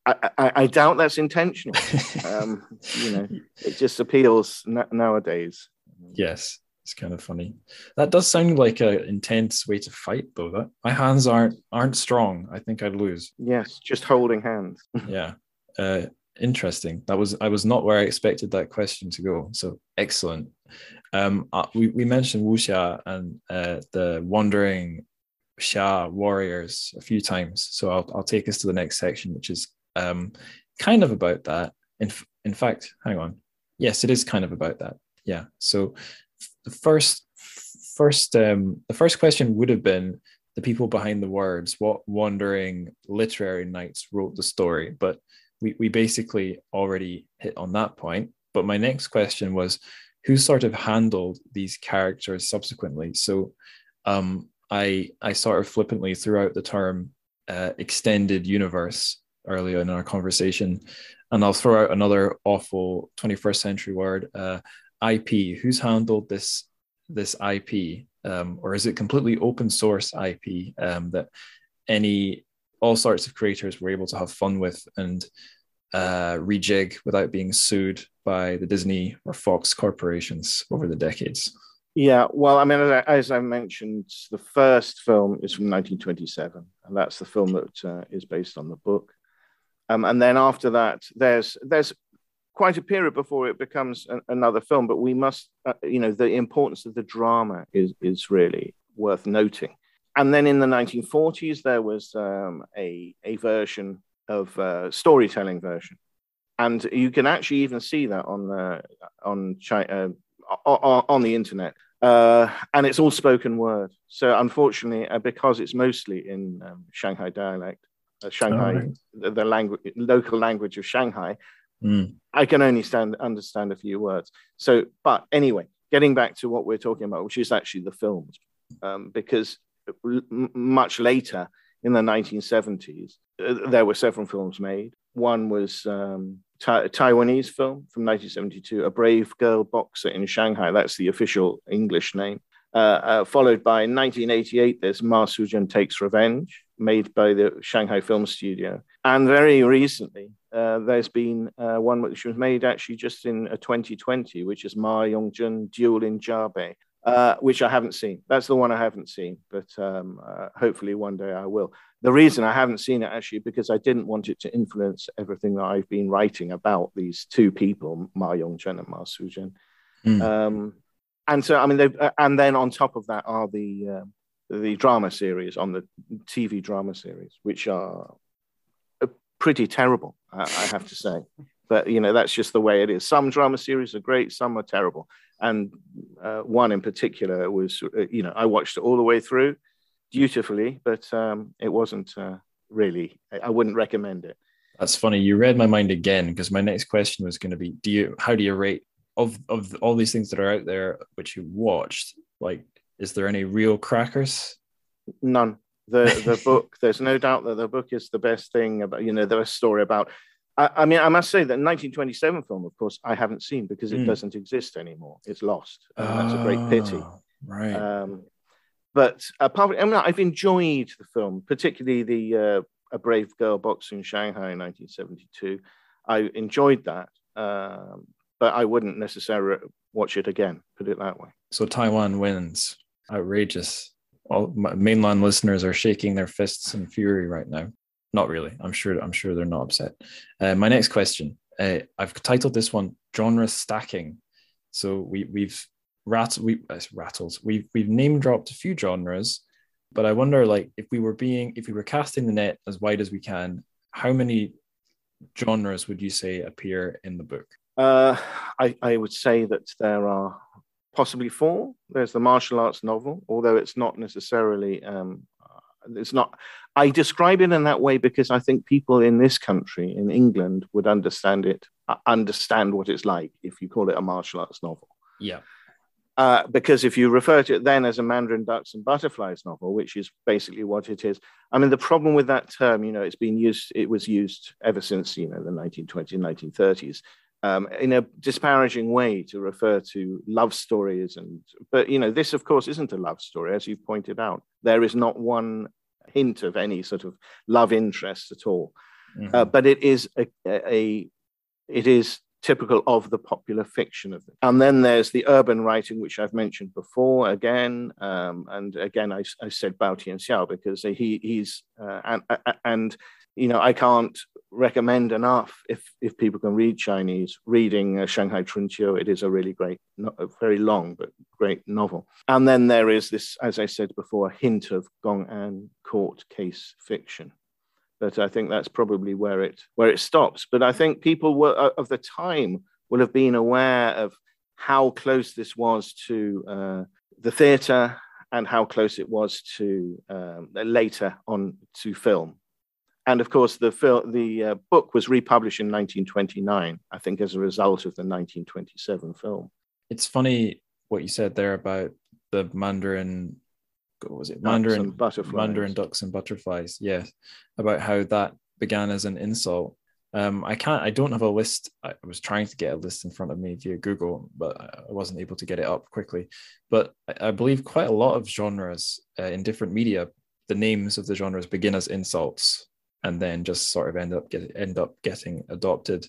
Speaker 2: I, I, I doubt that's intentional. um, you know, it just appeals na- nowadays.
Speaker 1: Yes. It's kind of funny. That does sound like an intense way to fight, though. That my hands aren't aren't strong. I think I'd lose.
Speaker 2: Yes, just holding hands.
Speaker 1: yeah. Uh, interesting. That was I was not where I expected that question to go. So excellent. Um, uh, we we mentioned wuxia and uh, the wandering Xia warriors a few times. So I'll I'll take us to the next section, which is um, kind of about that. In in fact, hang on. Yes, it is kind of about that. Yeah. So the first first um, the first question would have been the people behind the words what wandering literary knights wrote the story. But we, we basically already hit on that point. But my next question was who sort of handled these characters subsequently? So um, i i sort of flippantly threw out the term uh, extended universe earlier in our conversation. And i'll throw out another awful 21st century word uh, IP? Who's handled this this IP, um, or is it completely open source IP um, that any all sorts of creators were able to have fun with and uh, rejig without being sued by the Disney or Fox corporations over the decades?
Speaker 2: Yeah, well, I mean, as I, as I mentioned, the first film is from 1927, and that's the film that uh, is based on the book. Um, and then after that, there's there's quite a period before it becomes another film. But we must, uh, you know, the importance of the drama is is really worth noting. And then in the 1940s, there was um, a a version of uh, storytelling version, and you can actually even see that on the on China, uh, on the internet. Uh, and it's all spoken word. So unfortunately, uh, because it's mostly in um, Shanghai dialect, uh, Shanghai, oh, the, the language, local language of Shanghai, Mm. I can only stand understand a few words. So, but anyway, getting back to what we're talking about, which is actually the films, um, because much later in the 1970s, uh, there were several films made. One was um, ta- Taiwanese film from 1972, A Brave Girl Boxer in Shanghai. That's the official English name. Uh, uh, followed by 1988, there's Ma Suzhen Takes Revenge, made by the Shanghai Film Studio. And very recently, uh, there's been uh, one which was made actually just in 2020, which is Ma Yongzhen Duel in Zhabei, uh, which I haven't seen. That's the one I haven't seen, but um, uh, hopefully one day I will. The reason I haven't seen it actually because I didn't want it to influence everything that I've been writing about these two people, Ma Yongzhen and Ma Suzhen. Mm. Um, and so, I mean, uh, and then on top of that are the uh, the drama series on the TV drama series, which are pretty terrible, I, I have to say. But you know, that's just the way it is. Some drama series are great, some are terrible. And uh, one in particular was uh, you know i watched it all the way through dutifully, but um, it wasn't uh, really i wouldn't recommend it.
Speaker 1: That's funny. You read my mind again because my next question was going to be do you how do you rate of of all these things that are out there which you watched like is there any real crackers?
Speaker 2: None the the book there's no doubt that the book is the best thing about you know the story about I, I, mean, I must say that 1927 film, of course, I haven't seen because it mm. doesn't exist anymore. It's lost. And that's a great pity.
Speaker 1: Ah, right. Um,
Speaker 2: but apart from, I mean, I've enjoyed the film, particularly the uh, A Brave Girl Boxer in Shanghai in 1972. I enjoyed that, um, but I wouldn't necessarily watch it again. Put it that way.
Speaker 1: So Taiwan wins. Outrageous. All mainland listeners are shaking their fists in fury right now. Not really. I'm sure. I'm sure they're not upset. Uh, my next question. Uh, I've titled this one "Genre Stacking." So we we've rat we uh, rattled. We've we've name dropped a few genres, but I wonder like if we were being if we were casting the net as wide as we can, how many genres would you say appear in the book?
Speaker 2: Uh, I, I would say that there are possibly four. There's the martial arts novel, although it's not necessarily um, it's not i describe it in that way because i think people in this country in england would understand it uh, understand what it's like if you call it a martial arts novel
Speaker 1: yeah
Speaker 2: uh, because if you refer to it then as a mandarin ducks and butterflies novel which is basically what it is i mean the problem with that term you know it's been used it was used ever since you know the 1920s 1930s um, in a disparaging way to refer to love stories and but you know this of course isn't a love story as you've pointed out there is not one hint of any sort of love interest at all mm-hmm. uh, but it is a, a, it is typical of the popular fiction of it and then there's the urban writing which i've mentioned before again um, and again I, I said bao tianxiao because he he's uh, and and you know i can't recommend enough if if people can read Chinese, reading uh, Shanghai Chunqiu. It is a really great, not a very long but great novel. And then there is this, as I said before, a hint of Gong'an court case fiction. But I think that's probably where it where it stops. But I think people were uh, of the time will have been aware of how close this was to uh, the theatre and how close it was to um, later on to film and of course, the, fil- the uh, book was republished in 1929, I think, as a result of the 1927 film.
Speaker 1: It's funny what you said there about the Mandarin. What was it? Mandarin
Speaker 2: butterflies.
Speaker 1: Mandarin ducks and butterflies. Yes, about how that began as an insult. Um, I can't. I don't have a list. I was trying to get a list in front of me via Google, but I wasn't able to get it up quickly. But I believe quite a lot of genres uh, in different media, the names of the genres begin as insults and then just sort of end up get end up getting adopted.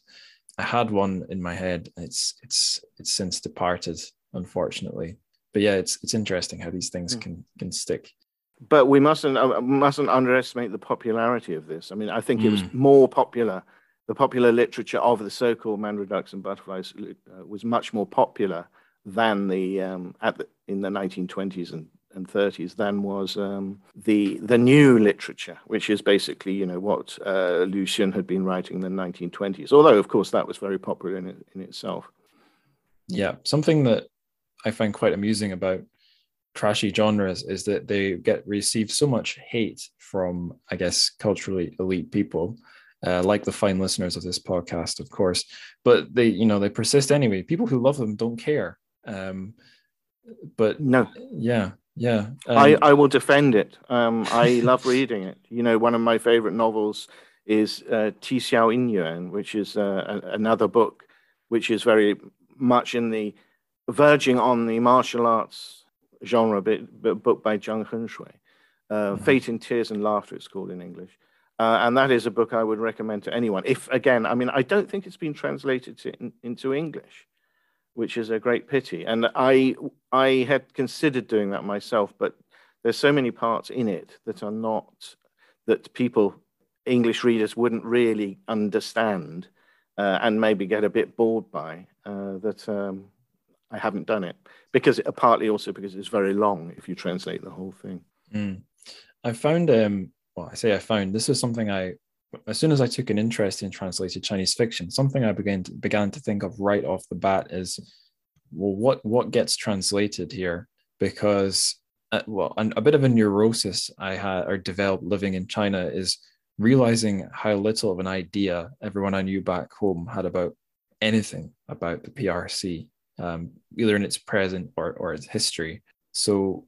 Speaker 1: I had one in my head. It's it's it's since departed, unfortunately. But yeah, it's it's interesting how these things mm. can can stick.
Speaker 2: But we mustn't uh, mustn't underestimate the popularity of this. I mean, I think mm. it was hmm. more popular. The popular literature of the so-called Mandarin ducks and butterflies uh, was much more popular than the um, at the, in the 1920s and and 30s than was um, the the new literature, which is basically you know what uh, Lu Xun had been writing in the 1920s. Although of course that was very popular in it, in itself.
Speaker 1: Yeah, something that I find quite amusing about trashy genres is that they get received so much hate from I guess culturally elite people. Uh, like the fine listeners of this podcast, of course, but they, you know, they persist anyway. People who love them don't care. Um, but
Speaker 2: no,
Speaker 1: yeah, yeah.
Speaker 2: Um, I, I will defend it. Um, I love reading it. You know, one of my favorite novels is uh, Ti Xiao Yin Yuan, which is uh, a, another book which is very much in the verging on the martial arts genre, but, but book by Zhang Henshui. Uh, mm-hmm. Fate in Tears and Laughter, it's called in English. Uh, and that is a book I would recommend to anyone. If, again, I mean, I don't think it's been translated to, in, into English, which is a great pity. And I, I had considered doing that myself, but there's so many parts in it that are not, that people, English readers, wouldn't really understand uh, and maybe get a bit bored by, uh, that um, I haven't done it. Because, partly also because it's very long if you translate the whole thing.
Speaker 1: Mm. I found um, well, I say I found this is something I, as soon as I took an interest in translated Chinese fiction, something I began to, began to think of right off the bat is, well, what what gets translated here? Because, uh, well, an, a bit of a neurosis I had or developed living in China is realizing how little of an idea everyone I knew back home had about anything about the PRC, um, either in its present or, or its history. So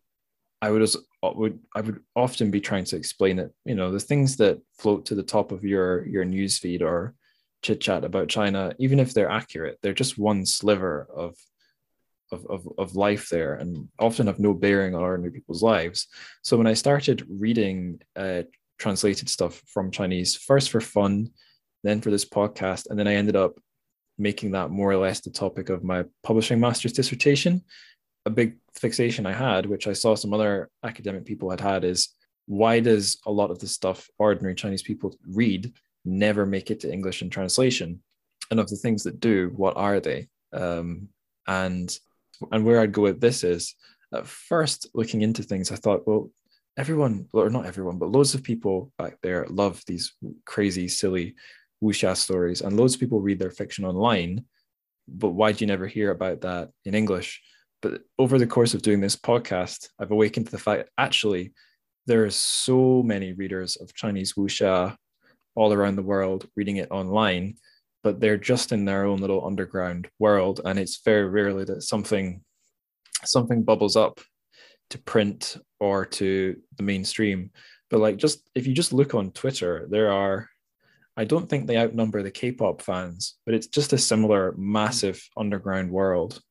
Speaker 1: I would would I would often be trying to explain it. you know the things that float to the top of your your news feed or chit chat about China, even if they're accurate, they're just one sliver of of, of, of life there and often have no bearing on ordinary people's lives. So when I started reading uh, translated stuff from Chinese, first for fun, then for this podcast, and then I ended up making that more or less the topic of my publishing master's dissertation a big fixation I had, which I saw some other academic people had had, is why does a lot of the stuff ordinary Chinese people read never make it to English in translation? And of the things that do, what are they? Um, and and where I'd go with this is at first looking into things, I thought, well, everyone, or not everyone, but loads of people back there love these crazy, silly wuxia stories, and loads of people read their fiction online. But why do you never hear about that in English? But over the course of doing this podcast, I've awakened to the fact actually there are so many readers of Chinese wuxia all around the world reading it online, but they're just in their own little underground world, and it's very rarely that something something bubbles up to print or to the mainstream. But like just if you just look on Twitter, there are I don't think they outnumber the K-pop fans, but it's just a similar massive underground world.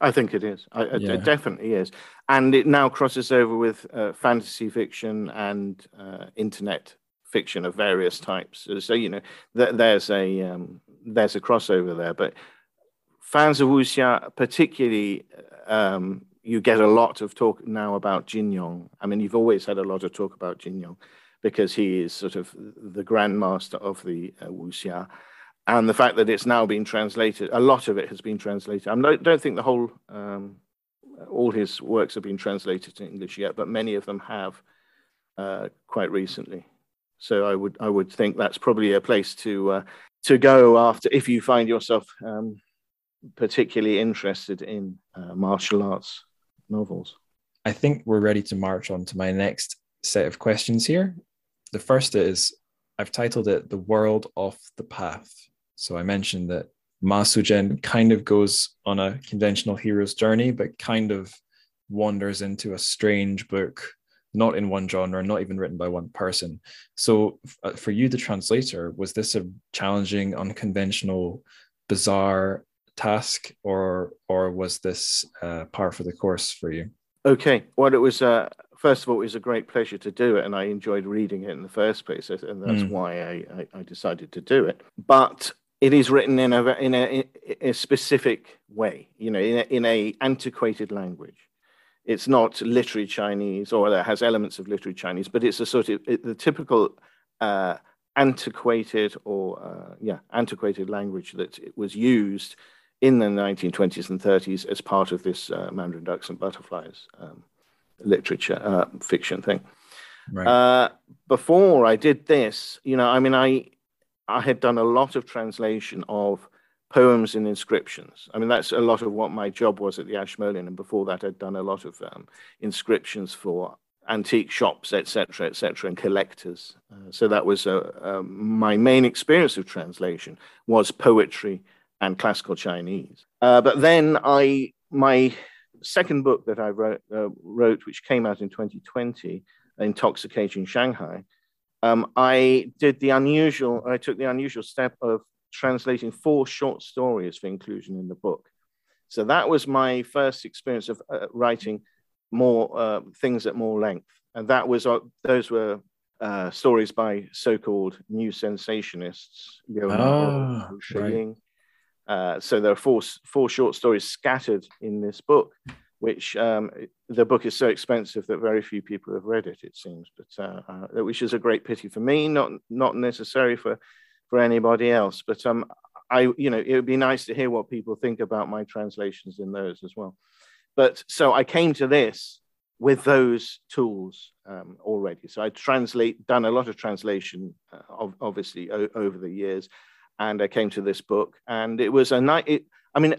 Speaker 2: I think it is. I, yeah. It definitely is. And it now crosses over with uh, fantasy fiction and uh, internet fiction of various types. So, you know, th- there's a um, there's a crossover there. But fans of wuxia, particularly, um, you get a lot of talk now about Jin Yong. I mean, you've always had a lot of talk about Jin Yong because he is sort of the grandmaster of the uh, wuxia and the fact that it's now been translated, a lot of it has been translated. I don't think the whole, um, all his works have been translated to English yet, but many of them have uh, quite recently. So I would, I would think that's probably a place to uh, to go after if you find yourself um, particularly interested in uh, martial arts novels.
Speaker 1: I think we're ready to march on to my next set of questions here. The first is I've titled it The World Off the Path. So I mentioned that Ma Suzhen kind of goes on a conventional hero's journey, but kind of wanders into a strange book, not in one genre, not even written by one person. So uh, for you, the translator, was this a challenging, unconventional, bizarre task, or or was this uh, par for the course for you?
Speaker 2: Okay, well, it was. Uh, first of all, it was a great pleasure to do it, and I enjoyed reading it in the first place, and that's mm. why I, I, I decided to do it. But it is written in a in a, in a specific way, you know, in a, in a antiquated language. It's not literary Chinese, or that has elements of literary Chinese, but it's a sort of it, the typical uh, antiquated or uh, yeah antiquated language that was used in the 1920s and 30s as part of this uh, Mandarin Ducks and Butterflies um, literature uh, fiction thing. Right. Uh, before I did this, you know, I mean, I I had done a lot of translation of poems and inscriptions. I mean, that's a lot of what my job was at the Ashmolean. And before that, I'd done a lot of um, inscriptions for antique shops, etc., etc., and collectors. Uh, so that was uh, uh, my main experience of translation was poetry and classical Chinese. Uh, but then I, my second book that I wrote, uh, wrote, which came out in 2020, Intoxicating Shanghai, um, I did the unusual, I took the unusual step of translating four short stories for inclusion in the book. So that was my first experience of uh, writing more uh, things at more length. And that was, uh, those were uh, stories by so-called new sensationists.
Speaker 1: Oh, right.
Speaker 2: uh, so there are four four short stories scattered in this book, which um, the book is so expensive that very few people have read it. It seems, but uh, uh which is a great pity for me, not not necessary for for anybody else. But um, I, you know, it would be nice to hear what people think about my translations in those as well. But so I came to this with those tools um, already. So I translate, done a lot of translation, uh, obviously over the years, and I came to this book, and it was a night. I mean,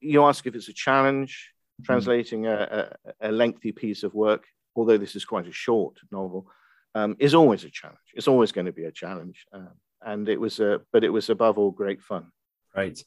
Speaker 2: you ask if it's a challenge. Translating a, a, a, lengthy piece of work, although this is quite a short novel, um, is always a challenge. It's always going to be a challenge, um, and it was a, but it was above all great fun.
Speaker 1: Right.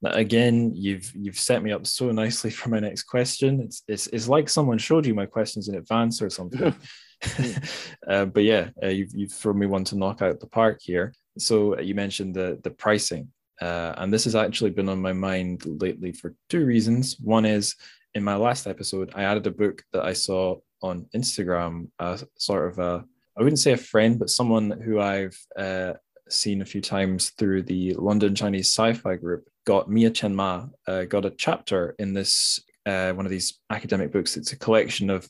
Speaker 1: Now, again, you've you've set me up so nicely for my next question. It's it's, it's like someone showed you my questions in advance or something. uh, but yeah, uh, you've you've thrown me one to knock out the park here. So uh, you mentioned the the pricing, uh, and this has actually been on my mind lately for two reasons. One is in my last episode, I added a book that I saw on Instagram, uh, sort of a I wouldn't say a friend, but someone who I've uh, seen a few times through the London Chinese Sci-Fi group, got Mia Chen Ma uh, got a chapter in this uh, one of these academic books. It's a collection of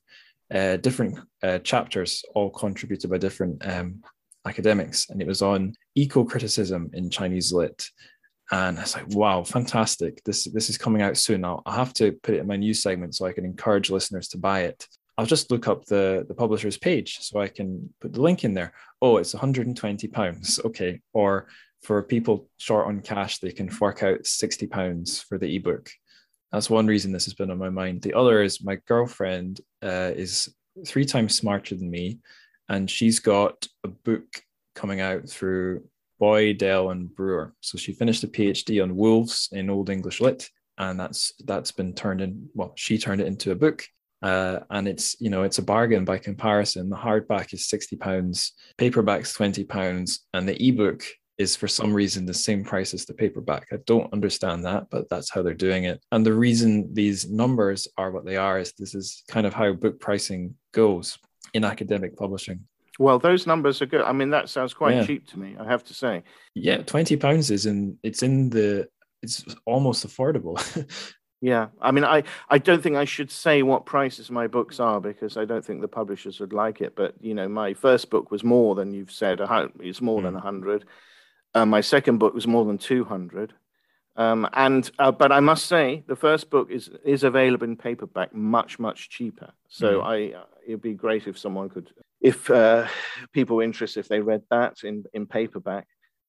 Speaker 1: uh, different uh, chapters, all contributed by different um, academics, and it was on eco-criticism in Chinese lit. And it's like, wow, fantastic! This this is coming out soon. I'll, I'll have to put it in my news segment so I can encourage listeners to buy it. I'll just look up the, the publisher's page so I can put the link in there. Oh, it's 120 pounds. Okay. Or for people short on cash, they can fork out 60 pounds for the ebook. That's one reason this has been on my mind. The other is my girlfriend uh, is three times smarter than me, and she's got a book coming out through Boydell and Brewer. So she finished a PhD on wolves in Old English Lit, and that's that's been turned in. Well, she turned it into a book, uh, and it's you know it's a bargain by comparison. The hardback is sixty pounds, paperback's twenty pounds, and the ebook is for some reason the same price as the paperback. I don't understand that, but that's how they're doing it. And the reason these numbers are what they are is this is kind of how book pricing goes in academic publishing.
Speaker 2: Well, those numbers are good. I mean, that sounds quite yeah. cheap to me. I have to say.
Speaker 1: Yeah, twenty pounds is in. It's in the. It's almost affordable.
Speaker 2: Yeah, I mean, I, I don't think I should say what prices my books are because I don't think the publishers would like it. But you know, my first book was more than you've said. It's more mm. than a hundred. Uh, my second book was more than two hundred. Um, and uh, but I must say, the first book is is available in paperback, much much cheaper. So mm. I, uh, it'd be great if someone could, if uh, people were interested, if they read that in in paperback.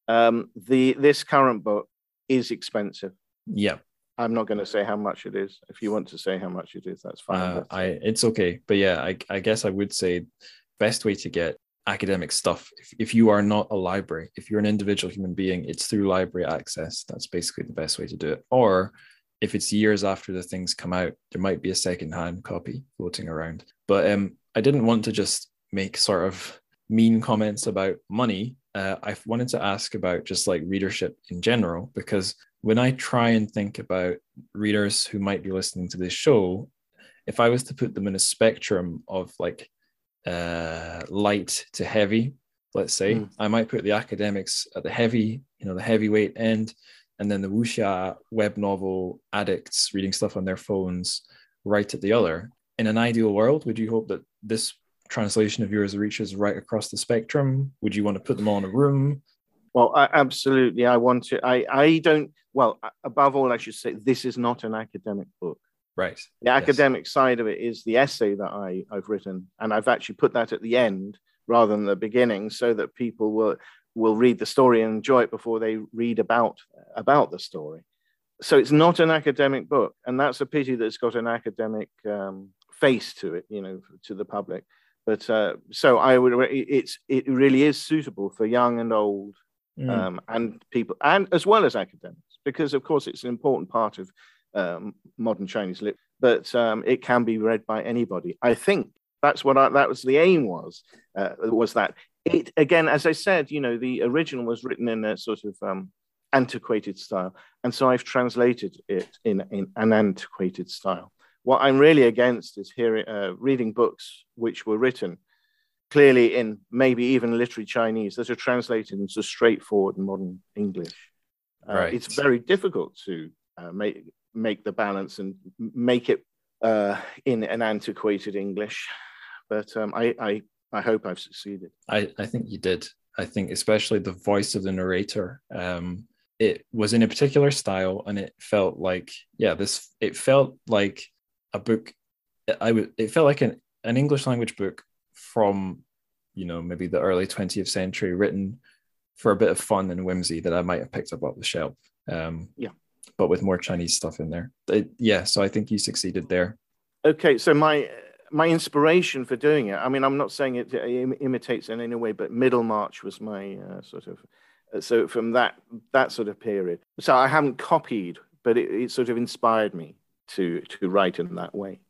Speaker 2: Um, the this current book is expensive.
Speaker 1: Yeah
Speaker 2: I'm not going to say how much it is. If you want to say how much it is, that's fine.
Speaker 1: Uh, I it's okay, but yeah, I, I guess I would say best way to get academic stuff if, if you are not a library if you're an individual human being it's through library access that's basically the best way to do it or if it's years after the things come out there might be a second-hand copy floating around but um i didn't want to just make sort of mean comments about money uh, i wanted to ask about just like readership in general because when I try and think about readers who might be listening to this show, if I was to put them in a spectrum of like uh, light to heavy, let's say, mm. I might put the academics at the heavy, you know, the heavyweight end, and then the wuxia web novel addicts reading stuff on their phones right at the other. In an ideal world, would you hope that this translation of yours reaches right across the spectrum? Would you want to put them all in a room?
Speaker 2: Well, I, absolutely. I want to. I, I don't. Well, above all, I should say this is not an academic book.
Speaker 1: Right.
Speaker 2: The yes. academic side of it is the essay that I, I've written, and I've actually put that at the end rather than the beginning, so that people will will read the story and enjoy it before they read about about the story. So it's not an academic book, and that's a pity that it's got an academic um, face to it, you know, to the public. But uh, so I would. It's it really is suitable for young and old mm. um, and people, and as well as academics, because of course it's an important part of um, modern Chinese lit. But um, it can be read by anybody. I think that's what I, that was the aim was uh, was that it again, as I said, you know, the original was written in a sort of um, antiquated style, and so I've translated it in, in an antiquated style. What I'm really against is hearing uh, reading books which were written clearly in maybe even literary Chinese that are translated into straightforward modern English. Uh, right. It's very difficult to uh, make make the balance and make it uh, in an antiquated English, but um, I, I I hope I've succeeded.
Speaker 1: I, I think you did. I think especially the voice of the narrator. Um, it was in a particular style, and it felt like yeah, this. It felt like a book. I would. It felt like an an English language book from, you know, maybe the early twentieth century, written for a bit of fun and whimsy that I might have picked up off the shelf. Um,
Speaker 2: yeah,
Speaker 1: but with more Chinese stuff in there. It, yeah, so I think you succeeded there.
Speaker 2: Okay, so my my inspiration for doing it. I mean, I'm not saying it, it imitates in any way, but Middlemarch was my uh, sort of. Uh, so from that that sort of period, so I haven't copied, but it, it sort of inspired me to to write in that way.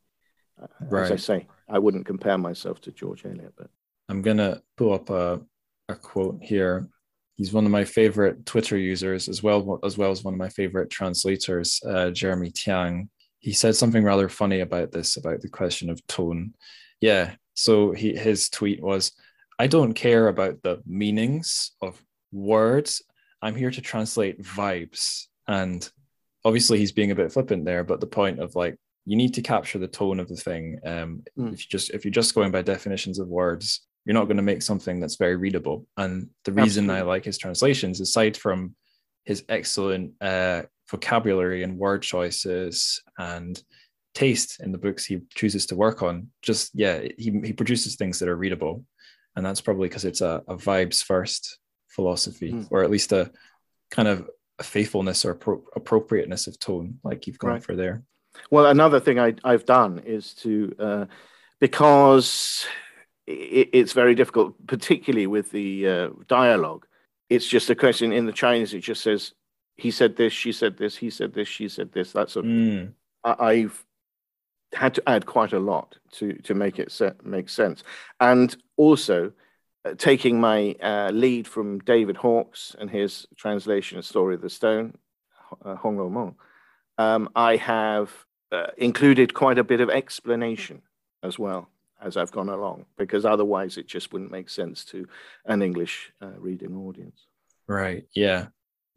Speaker 2: Uh, right. As I say, I wouldn't compare myself to George Eliot, but
Speaker 1: I'm gonna pull up a a quote here. He's one of my favorite Twitter users, as well as well as one of my favorite translators, uh, Jeremy Tiang he said something rather funny about this, about the question of tone. Yeah. So he his tweet was, I don't care about the meanings of words. I'm here to translate vibes. And obviously he's being a bit flippant there, but the point of like you need to capture the tone of the thing. Um, mm. if you just if you're just going by definitions of words, you're not going to make something that's very readable. And the reason Absolutely. I like his translations, aside from his excellent uh, vocabulary and word choices and taste in the books he chooses to work on just yeah he, he produces things that are readable and that's probably because it's a, a, vibes first philosophy mm. or at least a kind of faithfulness or pro- appropriateness of tone like you've gone right. for there
Speaker 2: well another thing I, have done is to uh, because it, it's very difficult particularly with the uh, dialogue it's just a question in the chinese it just says he said this, she said this, he said this, she said this. That sort of. Mm. I, have had to add quite a lot to to make it set, make sense, and also taking my uh, lead from David Hawkes and his translation of Story of the Stone, uh, Hong Meng, um, I have uh, included quite a bit of explanation as well as I've gone along, because otherwise it just wouldn't make sense to an English uh, reading audience.
Speaker 1: Right. Yeah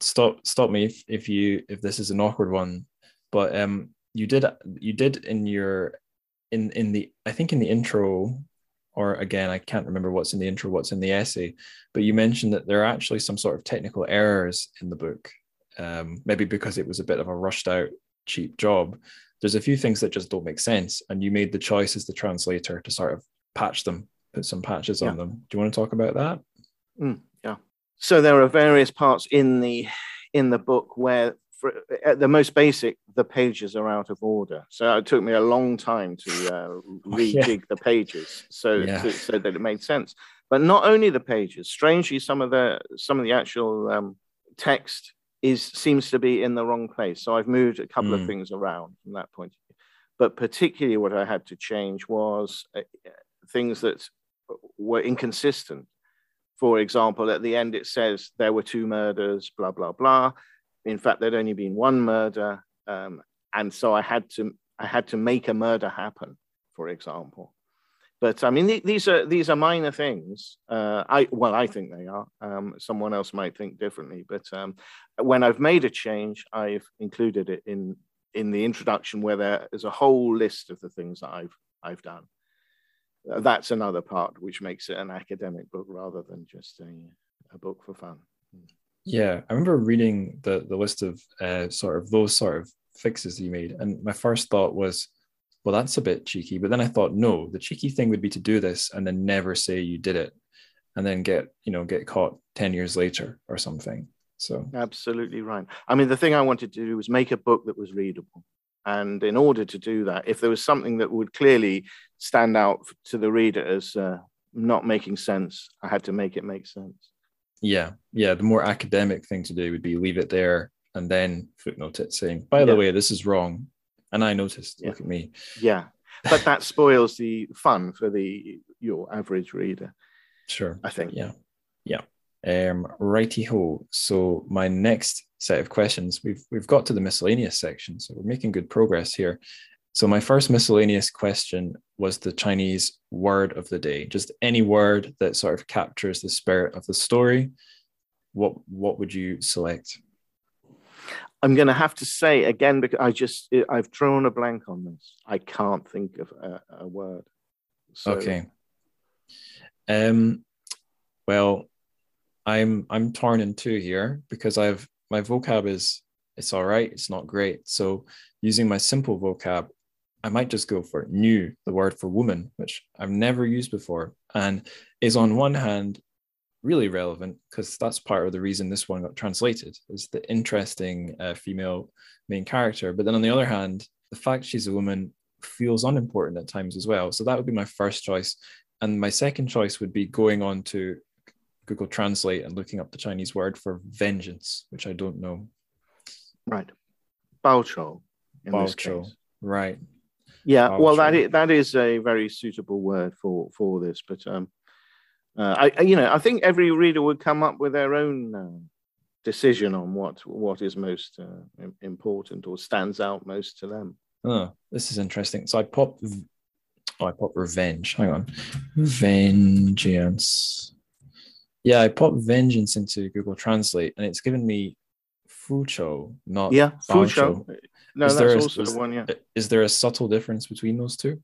Speaker 1: stop stop me if, if you if this is an awkward one but um you did you did in your in in the i think in the intro or again i can't remember what's in the intro what's in the essay but you mentioned that there are actually some sort of technical errors in the book. Um, maybe because it was a bit of a rushed out cheap job. There's a few things that just don't make sense and you made the choice as the translator to sort of patch them put some patches yeah. on them. Do you want to talk about that?
Speaker 2: Mm, so there are various parts in the in the book where for, at the most basic the pages are out of order so it took me a long time to uh, rejig yeah. the pages so yeah. to, so that it made sense but not only the pages strangely some of the some of the actual um, text is seems to be in the wrong place so i've moved a couple mm. of hmm. things around from that point of view but particularly what i had to change was uh, things that were inconsistent for example, at the end it says there were two murders, blah blah blah. In fact, there'd only been one murder, um, and so I had to I had to make a murder happen, for example. But I mean, th- these are these are minor things. Uh, I well, I think they are. Um, someone else might think differently. But um, when I've made a change, I've included it in in the introduction, where there is a whole list of the things that I've I've done that's another part which makes it an academic book rather than just a, a book for fun.
Speaker 1: Yeah, I remember reading the the list of uh, sort of those sort of fixes that you made, and my first thought was, well, that's a bit cheeky. But then I thought, no, the cheeky thing would be to do this and then never say you did it, and then get you know get caught ten years later or something. So
Speaker 2: absolutely right. I mean, the thing I wanted to do was make a book that was readable. And in order to do that, if there was something that would clearly stand out to the reader as uh, not making sense, I had to make it make sense.
Speaker 1: Yeah, yeah. The more academic thing to do would be leave it there and then footnote it, saying, "By the yeah. way, this is wrong," and I noticed. Yeah. Look at me.
Speaker 2: Yeah, but that spoils the fun for the your average reader.
Speaker 1: Sure.
Speaker 2: I think.
Speaker 1: Yeah. Yeah. Um, righty ho. So my next set of questions, we've we've got to the miscellaneous section, so we're making good progress here. So my first miscellaneous question was the Chinese word of the day. Just any word that sort of captures the spirit of the story. What what would you select?
Speaker 2: I'm going to have to say again because I just I've drawn a blank on this. I can't think of a, a word.
Speaker 1: So. Okay. Um. Well, I'm I'm torn in two here because I've my vocab is it's all right. It's not great. So using my simple vocab, I might just go for new, the word for woman, which I've never used before, and is on one hand really relevant because that's part of the reason this one got translated is the interesting uh, female main character. But then on the other hand, the fact she's a woman feels unimportant at times as well. So that would be my first choice. And my second choice would be going on to Google Translate and looking up the Chinese word for vengeance, which I don't know.
Speaker 2: Right. Baochou. Baochou.
Speaker 1: Right.
Speaker 2: Yeah, well, that is, that is a very suitable word for for this, but um, uh, I, you know, I think every reader would come up with their own uh, decision on what what is most uh, important or stands out most to them.
Speaker 1: Oh, this is interesting. So I pop, oh, I pop revenge. Hang on, vengeance. Yeah, I pop vengeance into Google Translate, and it's given me fucho, not
Speaker 2: yeah, Fuchou. No, is that's a, also is, one. Yeah.
Speaker 1: Is there a subtle difference between those two?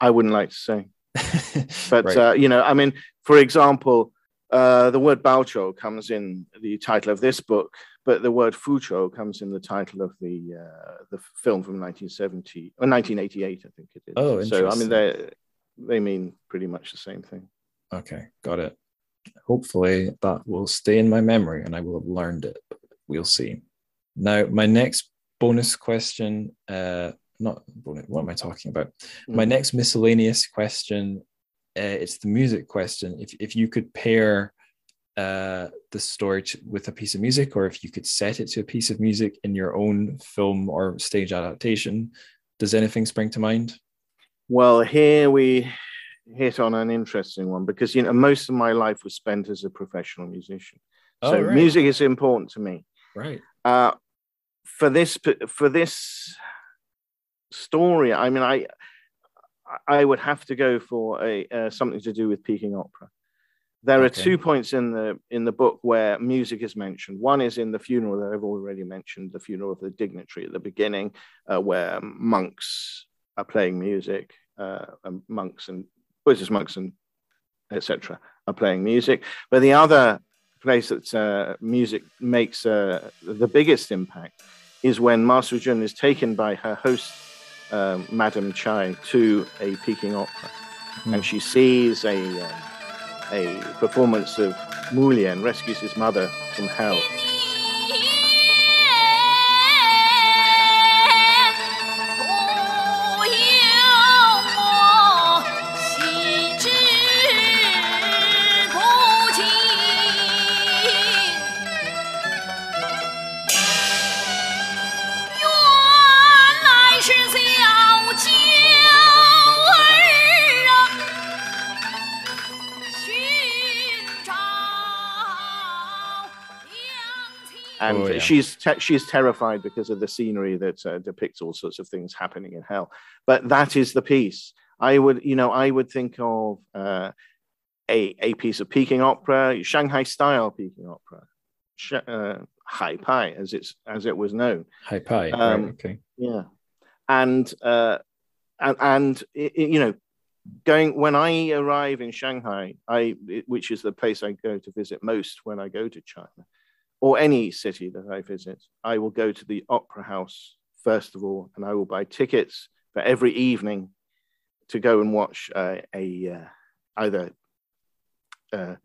Speaker 2: I wouldn't like to say. but right. uh, you know, I mean, for example, uh, the word Baochou comes in the title of this book, but the word Fuchou comes in the title of the uh, the film from 1970 or 1988, I think it is.
Speaker 1: Oh, interesting.
Speaker 2: so I mean, they they mean pretty much the same thing.
Speaker 1: Okay, got it. Hopefully, that will stay in my memory, and I will have learned it. We'll see. Now, my next bonus question uh, not what am I talking about? Mm. My next miscellaneous question, uh, it's the music question. If if you could pair uh, the story to, with a piece of music, or if you could set it to a piece of music in your own film or stage adaptation, does anything spring to mind?
Speaker 2: Well, here we hit on an interesting one because you know most of my life was spent as a professional musician, oh, so right. music is important to me.
Speaker 1: Right.
Speaker 2: Uh, for this for this story. I mean, I I would have to go for a uh, something to do with Peking opera. There okay. are two points in the in the book where music is mentioned. One is in the funeral that I've already mentioned, the funeral of the dignitary at the beginning, uh, where monks are playing music, uh, and monks and Buddhist monks and etc. are playing music. But the other place that uh, music makes uh, the biggest impact is when Ma Suzhen is taken by her host um, Madame Chai to a Peking opera, mm. and she sees a um, a performance of Mu Lian rescues his mother from hell. And oh, yeah. she's te- she's terrified because of the scenery that uh, depicts all sorts of things happening in hell. But that is the piece. I would, you know, I would think of uh, a a piece of Peking opera, Shanghai style Peking opera, Sh- uh, Hai Pai as it's as it was known.
Speaker 1: Hai Pai, um, right, okay,
Speaker 2: yeah, and uh, and and it, you know, going when I arrive in Shanghai, I which is the place I go to visit most when I go to China or any city that I visit, I will go to the opera house first of all, and I will buy tickets for every evening to go and watch uh, a uh, either uh,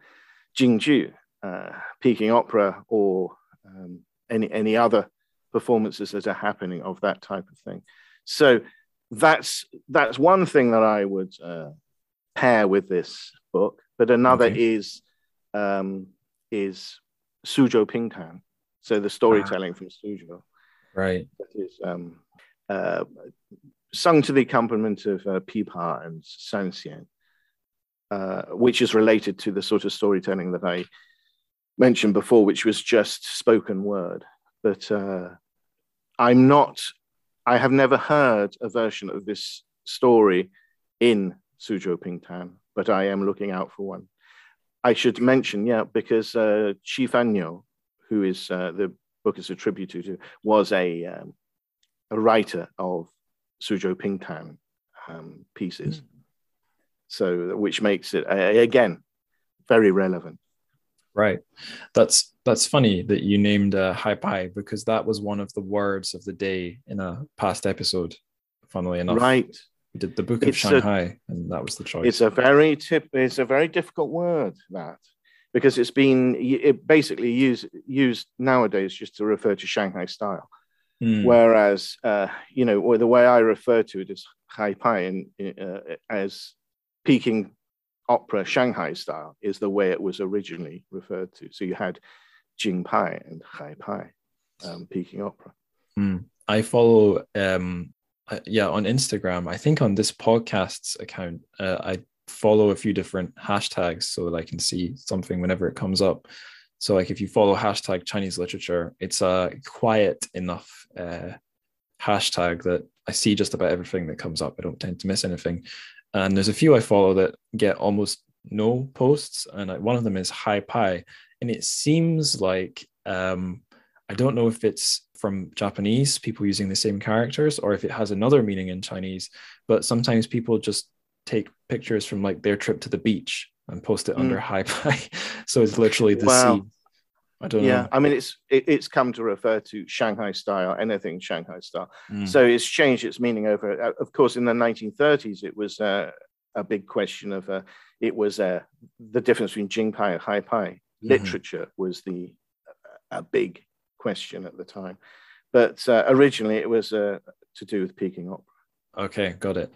Speaker 2: Jingju, uh, Peking Opera, or um, any any other performances that are happening of that type of thing. So that's that's one thing that I would uh, pair with this book. But another okay. is um, is Suzhou Pingtan. So the storytelling ah. from Suzhou.
Speaker 1: Right.
Speaker 2: That is um, uh, sung to the accompaniment of uh, pipa and sanxian, uh, which is related to the sort of storytelling that I mentioned before, which was just spoken word. But uh, I'm not, I have never heard a version of this story in Suzhou Pingtan, but I am looking out for one. I should mention, yeah, because uh, Qi Fanyo, who is uh, the book is attributed to, was a um, a writer of Suzhou Pingtan um, pieces. Mm. So, which makes it uh, again very relevant.
Speaker 1: Right. That's that's funny that you named uh, Hai Pai because that was one of the words of the day in a past episode. Funnily enough,
Speaker 2: right.
Speaker 1: We did the Book of it's Shanghai, a, and that was the choice.
Speaker 2: It's a very tip. It's a very difficult word that because it's been it basically used used nowadays just to refer to Shanghai style. Mm. Whereas, uh, you know, or the way I refer to it is Hai Pai in, uh, as Peking opera Shanghai style is the way it was originally referred to. So you had Jing Pai and Hai Pai, um, Peking opera.
Speaker 1: Mm. I follow, um, uh, yeah, on Instagram. I think on this podcast's account, uh, I follow a few different hashtags so that I can see something whenever it comes up. So, like, if you follow hashtag Chinese literature, it's a quiet enough uh, hashtag that I see just about everything that comes up. I don't tend to miss anything. And there's a few I follow that get almost no posts, and one of them is Hai Pai, and it seems like um, I don't know if it's from Japanese people using the same characters or if it has another meaning in Chinese. But sometimes people just take pictures from like their trip to the beach and post it mm. under Hai Pai. so it's literally the wow. sea. I don't know.
Speaker 2: yeah,
Speaker 1: know.
Speaker 2: I mean, it's it, it's come to refer to Shanghai style, anything Shanghai style. Mm. So it's changed its meaning over. Uh, of course, in the 1930s, it was uh, a big question of uh, it was uh, the difference between Jing Pai and Hai Pai. Mm-hmm. Literature was the a big question at the time, but uh, originally it was uh, to do with Peking opera.
Speaker 1: Okay, got it.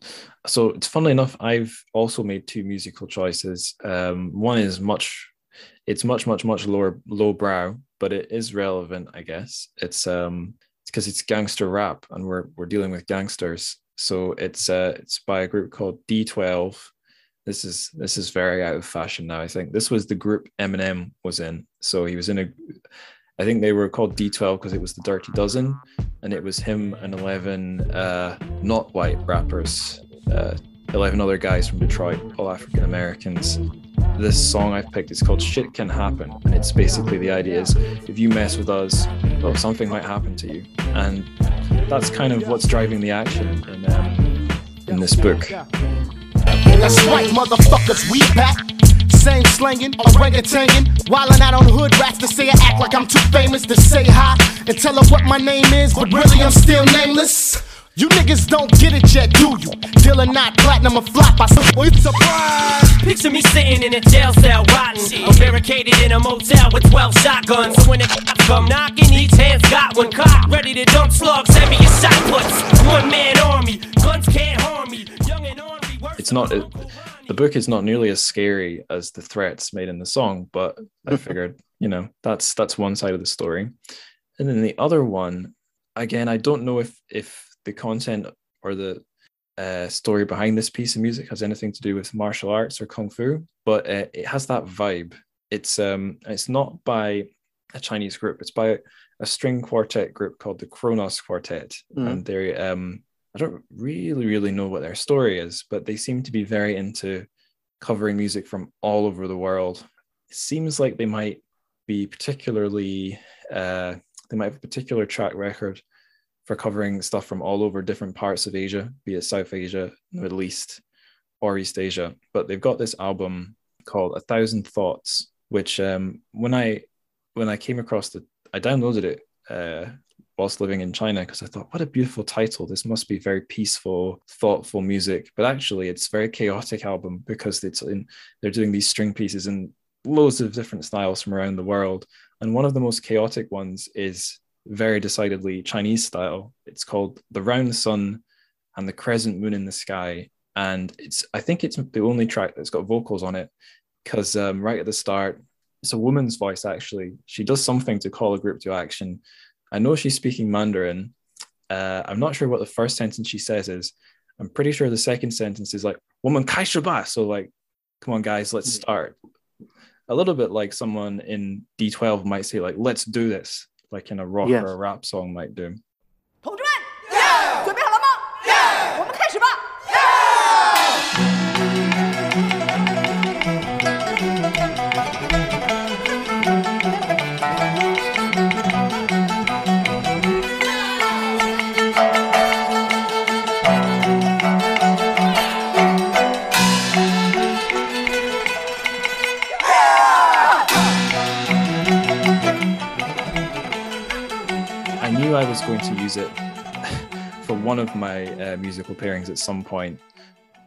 Speaker 1: So it's funnily enough, I've also made two musical choices. Um, one is much, it's much, much, much lower, low brow, but it is relevant, I guess. It's um, because it's, it's gangster rap, and we're we're dealing with gangsters. So it's uh, it's by a group called D12. This is this is very out of fashion now. I think this was the group Eminem was in. So he was in a I think they were called D12 because it was the Dirty Dozen, and it was him and 11 uh, not white rappers, uh, 11 other guys from Detroit, all African Americans. This song I've picked is called Shit Can Happen, and it's basically the idea is if you mess with us, well, something might happen to you. And that's kind of what's driving the action in, um, in this book. That's right, motherfuckers, we back same slanging, orangutangin', wildin' out on the hood rats to say I act like I'm too famous to say hi and tell her what my name is, but really I'm still nameless. You niggas don't get it yet, do you? Dealing not platinum or flop, I it's surprise. Picture me sitting in a jail cell, rotten, or barricaded in a motel with 12 shotguns. So when the cops come knocking, each hand's got one cock, ready to dump slugs, heavy as shot puts. One man army, guns can't harm me. Young and ornery. It's not. It, the book is not nearly as scary as the threats made in the song, but I figured, you know, that's that's one side of the story. And then the other one, again, I don't know if if the content or the uh, story behind this piece of music has anything to do with martial arts or kung fu, but uh, it has that vibe. It's um, it's not by a Chinese group. It's by a string quartet group called the Kronos Quartet, mm. and they um, I don't really, really know what their story is, but they seem to be very into covering music from all over the world. It seems like they might be particularly, uh, they might have a particular track record for covering stuff from all over different parts of Asia, be it South Asia, Middle East, or East Asia. But they've got this album called A Thousand Thoughts, which um, when I when I came across the, I downloaded it uh, whilst living in China because I thought, what a beautiful title. This must be very peaceful, thoughtful music. But actually, it's very chaotic album because it's in they're doing these string pieces in loads of different styles from around the world. And one of the most chaotic ones is very decidedly Chinese style. It's called The Round Sun and the Crescent Moon in the Sky. And it's I think it's the only track that's got vocals on it because um, right at the start, it's a woman's voice actually. She does something to call a group to action I know she's speaking Mandarin. Uh, I'm not sure what the first sentence she says is. I'm pretty sure the second sentence is like "woman kai ba." So like, come on, guys, let's hmm. start. A little bit like someone in D12 might say like, "Let's do this," like in a rock yes. or a rap song might do. Going to use it for one of my uh, musical pairings at some point,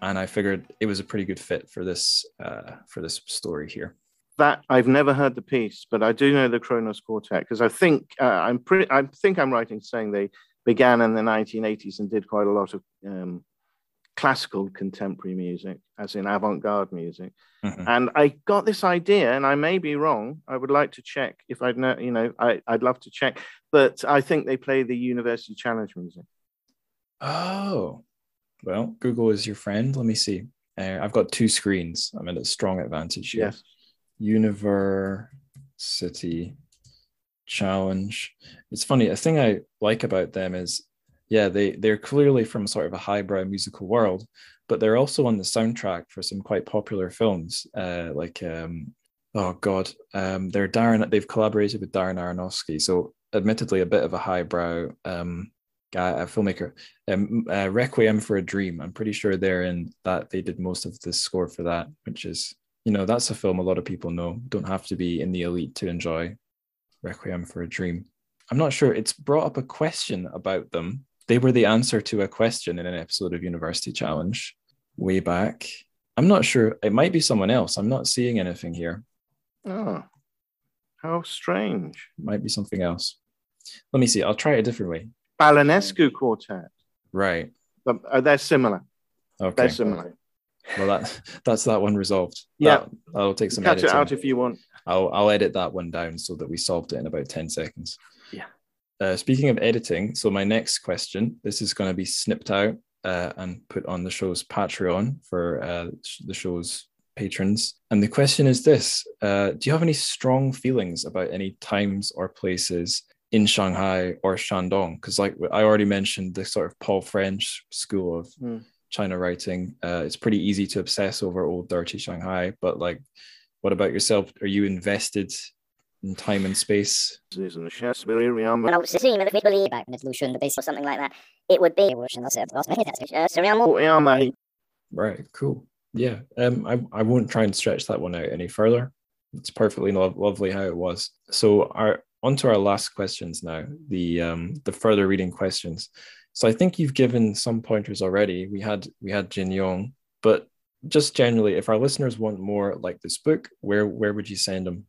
Speaker 1: and I figured it was a pretty good fit for this uh, for this story here.
Speaker 2: That I've never heard the piece, but I do know the Kronos Quartet because I think uh, I'm pretty. I think I'm right in saying they began in the 1980s and did quite a lot of um, classical contemporary music, as in avant-garde music. Mm-hmm. And I got this idea, and I may be wrong. I would like to check if I'd know. You know, I, I'd love to check, but I think they play the University Challenge music.
Speaker 1: Oh, well, Google is your friend. Let me see. Uh, I've got two screens. I'm at a strong advantage here. Yes. University Challenge. It's funny. A thing I like about them is, yeah, they they're clearly from sort of a highbrow musical world, but they're also on the soundtrack for some quite popular films, uh, like um, oh god, um, they're Darren. They've collaborated with Darren Aronofsky, so admittedly a bit of a highbrow um, guy, a filmmaker. Um, uh, Requiem for a Dream. I'm pretty sure they're in that. They did most of the score for that, which is you know that's a film a lot of people know. Don't have to be in the elite to enjoy Requiem for a Dream. I'm not sure. It's brought up a question about them. They were the answer to a question in an episode of University Challenge way back. I'm not sure. It might be someone else. I'm not seeing anything here.
Speaker 2: Oh, how strange.
Speaker 1: Might be something else. Let me see. I'll try it a different way.
Speaker 2: Balanescu quartet.
Speaker 1: Right.
Speaker 2: But, uh, they're similar. Okay. They're similar.
Speaker 1: Well, that that's that one resolved.
Speaker 2: Yeah,
Speaker 1: that, will take some.
Speaker 2: Cut editing. it out if you want.
Speaker 1: I'll I'll edit that one down so that we solved it in about ten seconds.
Speaker 2: Yeah.
Speaker 1: Uh, speaking of editing, so my next question, this is going to be snipped out uh, and put on the show's Patreon for uh, the show's patrons. And the question is this uh, Do you have any strong feelings about any times or places in Shanghai or Shandong? Because, like I already mentioned, the sort of Paul French school of mm. China writing, uh, it's pretty easy to obsess over old, dirty Shanghai. But, like, what about yourself? Are you invested in time and space.
Speaker 3: And obviously, if we believe back in evolution, the base or something like that, it would be evolution. That's it.
Speaker 1: Right, cool. Yeah, um, I, I won't try and stretch that one out any further. It's perfectly lo- lovely how it was. So, our on to our last questions now, the um, the further reading questions. So I think you've given some pointers already. We had we had Jin Yong, but just generally, if our listeners want more like this book, where where would you send them?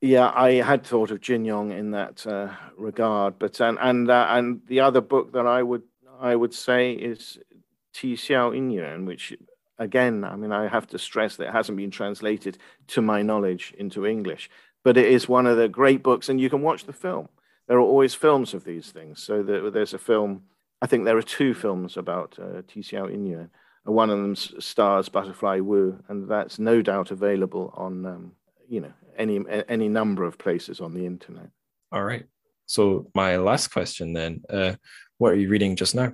Speaker 2: Yeah, I had thought of Jin Yong in that uh, regard, but and and uh, and the other book that I would I would say is Ti Xiao Yin Yuan, which again, I mean, I have to stress that it hasn't been translated to my knowledge into English but it is one of the great books, and you can watch the film. There are always films of these things. So there's a film, I think there are two films about uh, Ti Xiao. One of them stars Butterfly Wu, and that's no doubt available on, um, you know, any any number of places on the internet.
Speaker 1: All right. So my last question then, uh, what are you reading just now?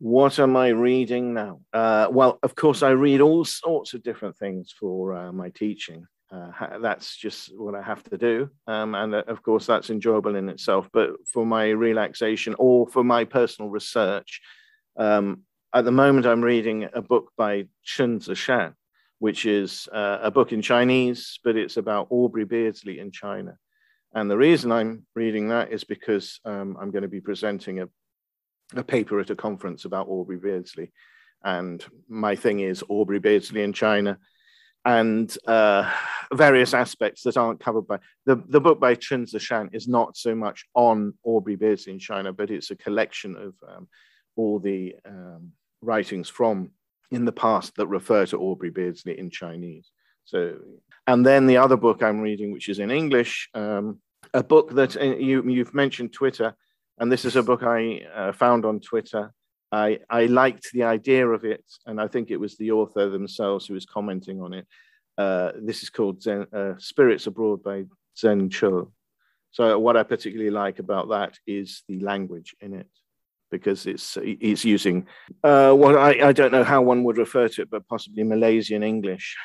Speaker 2: What am I reading now? Uh, well, of course, I read all sorts of different things for uh, my teaching uh, that's just what I have to do. Um, and uh, of course, that's enjoyable in itself. But for my relaxation or for my personal research, um, at the moment, I'm reading a book by Chen Zishan, which is uh, a book in Chinese, but it's about Aubrey Beardsley in China. And the reason I'm reading that is because um, I'm going to be presenting a, a paper at a conference about Aubrey Beardsley. And my thing is Aubrey Beardsley in China and uh, various aspects that aren't covered by the, the book by Chen Zishan is not so much on Aubrey Beardsley in China, but it's a collection of um, all the um, writings from in the past that refer to Aubrey Beardsley in Chinese. So, and then the other book I'm reading, which is in English, um, a book that uh, you, you've mentioned Twitter, and this is a book I uh, found on Twitter I, I liked the idea of it, and I think it was the author themselves who was commenting on it. Uh, this is called Zen, uh, Spirits Abroad by Zen Cho. So what I particularly like about that is the language in it, because it's it's using uh, what I, I don't know how one would refer to it, but possibly Malaysian English,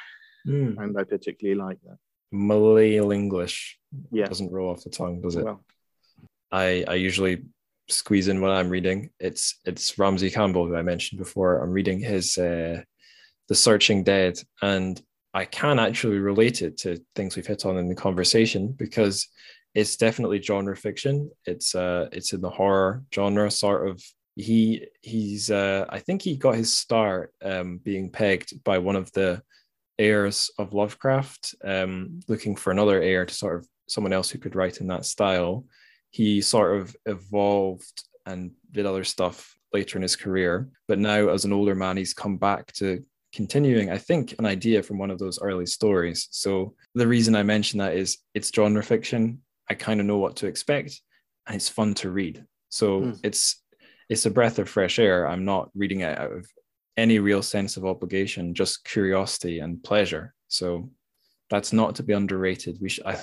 Speaker 2: mm. and I particularly like that.
Speaker 1: Malayan English. Yeah, doesn't roll off the tongue, does it? Well, I I usually squeeze in what I'm reading. It's it's Ramsey Campbell who I mentioned before. I'm reading his uh, The Searching Dead, and I can actually relate it to things we've hit on in the conversation because it's definitely genre fiction. It's uh it's in the horror genre sort of. He he's uh I think he got his start um being pegged by one of the heirs of Lovecraft, um, looking for another heir to sort of someone else who could write in that style. He sort of evolved and did other stuff later in his career. But now, as an older man, he's come back to continuing, I think, an idea from one of those early stories. So the reason I mention that is it's genre fiction. I kind of know what to expect, and it's fun to read. So mm. it's it's a breath of fresh air. I'm not reading it out of any real sense of obligation, just curiosity and pleasure. So that's not to be underrated. We should, I,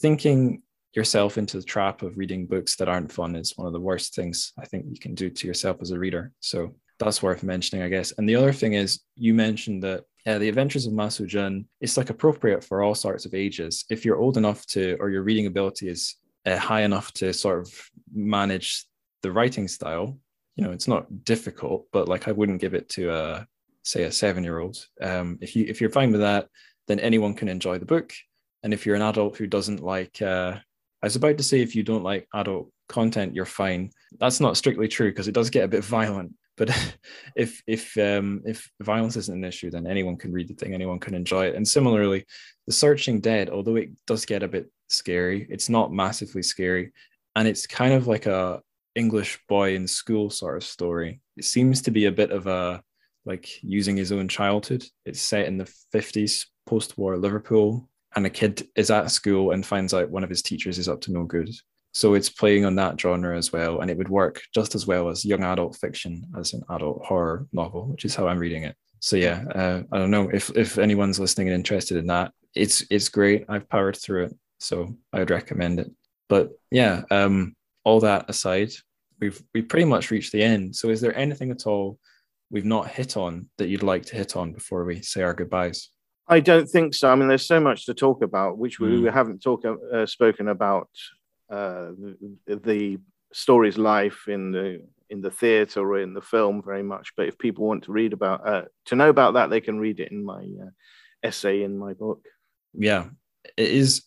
Speaker 1: thinking yourself into the trap of reading books that aren't fun is one of the worst things I think you can do to yourself as a reader. So that's worth mentioning, I guess. And the other thing is, you mentioned that yeah, the Adventures of Ma Suzhen is like appropriate for all sorts of ages. If you're old enough to, or your reading ability is uh, high enough to sort of manage the writing style, you know, it's not difficult, but like I wouldn't give it to a say a seven year old. Um, if you if you're fine with that, then anyone can enjoy the book. And if you're an adult who doesn't like uh, I was about to say if you don't like adult content, you're fine. That's not strictly true because it does get a bit violent. But if if um, if violence isn't an issue, then anyone can read the thing, anyone can enjoy it. And similarly, the Searching Dead, although it does get a bit scary, it's not massively scary, and it's kind of like a English boy in school sort of story. It seems to be a bit of a like using his own childhood. It's set in the 50s, post war Liverpool, and a kid is at school and finds out one of his teachers is up to no good. So it's playing on that genre as well, and it would work just as well as young adult fiction as an adult horror novel, which is how I'm reading it. So yeah, uh, I don't know if if anyone's listening and interested in that. It's it's great. I've powered through it, so I would recommend it. But yeah, um, all that aside, we've we pretty much reached the end. So is there anything at all we've not hit on that you'd like to hit on before we say our goodbyes?
Speaker 2: I don't think so. I mean, there's so much to talk about, which we, mm. haven't talk, uh, spoken about the, the story's life in the in the theatre or in the film very much. But if people want to read about uh, to know about that, they can read it in my uh, essay in my book.
Speaker 1: Yeah, it is.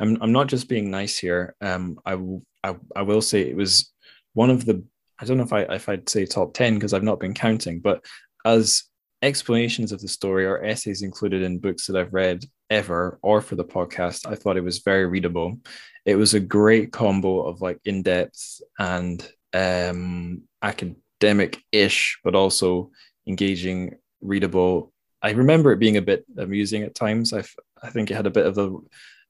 Speaker 1: I'm I'm not just being nice here. Um, I I, I will say it was one of the I don't know if I if I'd say top ten because I've not been counting, but as explanations of the story or essays included in books that I've read ever or for the podcast, I thought it was very readable. It was a great combo of like in depth and um, academic ish, but also engaging, readable. I remember it being a bit amusing at times. I I think it had a bit of the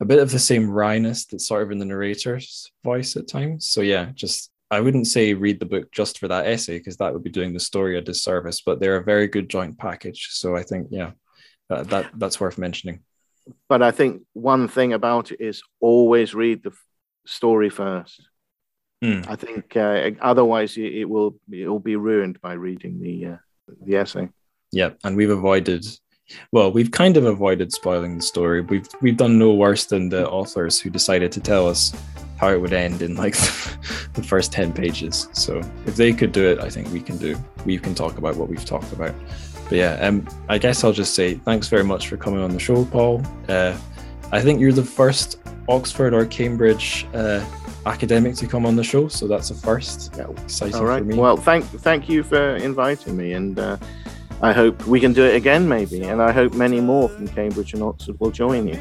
Speaker 1: a bit of the same wryness that's sort of in the narrator's voice at times. So yeah, just I wouldn't say read the book just for that essay because that would be doing the story a disservice, but they're a very good joint package. So I think, yeah, that, that that's worth mentioning.
Speaker 2: But I think one thing about it is always read the story first. Mm. I think uh, otherwise it, it, will it will be ruined by reading the uh, the essay.
Speaker 1: Yeah, and we've avoided well, we've kind of avoided spoiling the story. We've we've done no worse than the authors who decided to tell us how it would end in like the first 10 pages. So if they could do it, I think we can do. We can talk about what we've talked about. But yeah, um, I guess I'll just say thanks very much for coming on the show, Paul. Uh, I think you're the first Oxford or Cambridge uh, academic to come on the show, so that's a first. Yeah, exciting All right.
Speaker 2: Well, thank thank you for inviting me, and uh, I hope we can do it again, maybe, and I hope many more from Cambridge and Oxford will join you.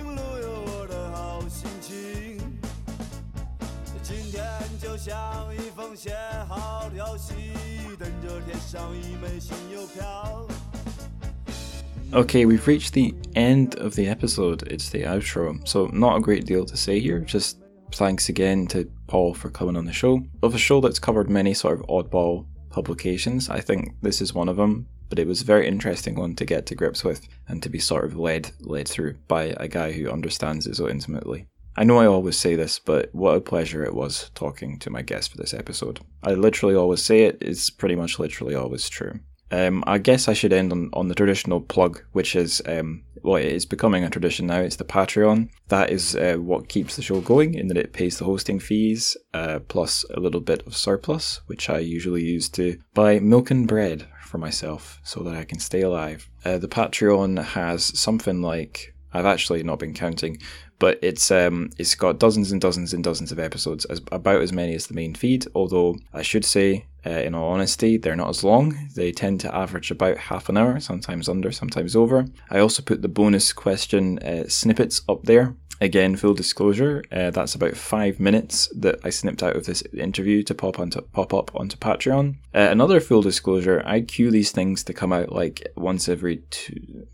Speaker 1: Okay, we've reached the end of the episode. It's the outro. So, not a great deal to say here. Just thanks again to Paul for coming on the show. Of a show that's covered many sort of oddball publications, I think this is one of them. But it was a very interesting one to get to grips with and to be sort of led led through by a guy who understands it so intimately. I know I always say this, but what a pleasure it was talking to my guest for this episode. I literally always say it, it's pretty much literally always true. Um, I guess I should end on, on the traditional plug, which is, um, well, it is becoming a tradition now. It's the Patreon. That is uh, what keeps the show going, in that it pays the hosting fees, uh, plus a little bit of surplus, which I usually use to buy milk and bread for myself so that I can stay alive. Uh, the Patreon has something like I've actually not been counting, but it's um, it's got dozens and dozens and dozens of episodes, as, about as many as the main feed. Although I should say, uh, in all honesty, they're not as long. They tend to average about half an hour, sometimes under, sometimes over. I also put the bonus question uh, snippets up there Again, full disclosure, uh, that's about five minutes that I snipped out of this interview to pop onto pop up onto Patreon. Uh, another full disclosure, I queue these things to come out like once every two.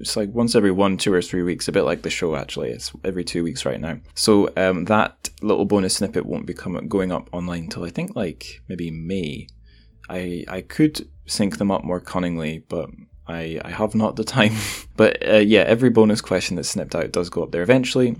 Speaker 1: It's like once every one, two, or three weeks. A bit like the show actually. It's every two weeks right now. So um, that little bonus snippet won't be coming going up online until I think like maybe May. I I could sync them up more cunningly, but I, I have not the time. but uh, yeah, every bonus question that's snipped out does go up there eventually.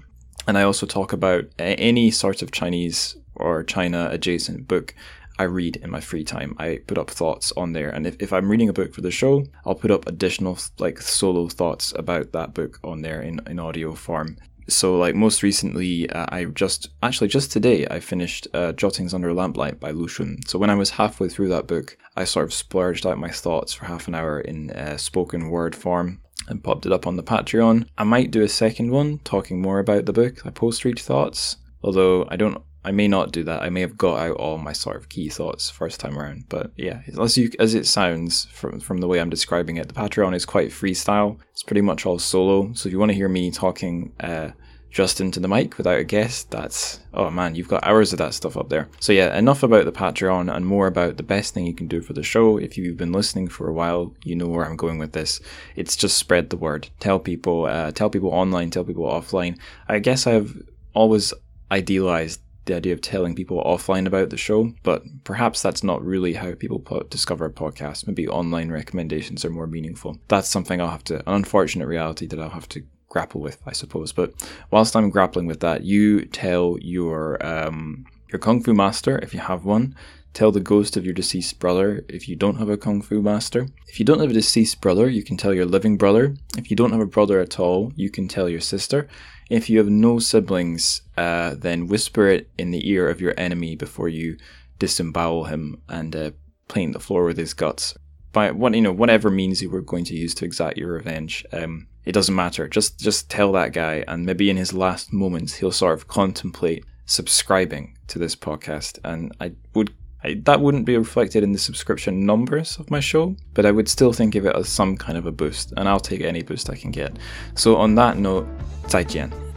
Speaker 1: And I also talk about any sort of Chinese or China adjacent book I read in my free time. I put up thoughts on there. And if, if I'm reading a book for the show, I'll put up additional like solo thoughts about that book on there in, in audio form. So, like most recently, uh, I just actually just today I finished uh, Jottings Under Lamplight by Lu Xun. So when I was halfway through that book, I sort of splurged out my thoughts for half an hour in uh, spoken word form and popped it up on the Patreon. I might do a second one talking more about the book. I post read thoughts, although I don't I may not do that. I may have got out all my sort of key thoughts first time around. But yeah, as you as it sounds from from the way I'm describing it, the Patreon is quite freestyle. It's pretty much all solo. So if you want to hear me talking uh, just into the mic without a guest, that's oh man, you've got hours of that stuff up there. So yeah, enough about the Patreon and more about the best thing you can do for the show. If you've been listening for a while, you know where I'm going with this. It's just spread the word. Tell people, uh, tell people online, tell people offline. I guess I've always idealized the idea of telling people offline about the show, but perhaps that's not really how people discover a podcast. Maybe online recommendations are more meaningful. That's something I'll have to, an unfortunate reality that I'll have to grapple with, I suppose. But whilst I'm grappling with that, you tell your um, your kung fu master if you have one. Tell the ghost of your deceased brother if you don't have a kung fu master. If you don't have a deceased brother, you can tell your living brother. If you don't have a brother at all, you can tell your sister. If you have no siblings, uh, then whisper it in the ear of your enemy before you disembowel him and uh, paint the floor with his guts. By what you know, whatever means you were going to use to exact your revenge, um, it doesn't matter. Just just tell that guy, and maybe in his last moments, he'll sort of contemplate subscribing to this podcast. And I would I, that wouldn't be reflected in the subscription numbers of my show, but I would still think of it as some kind of a boost, and I'll take any boost I can get. So on that note, 再见。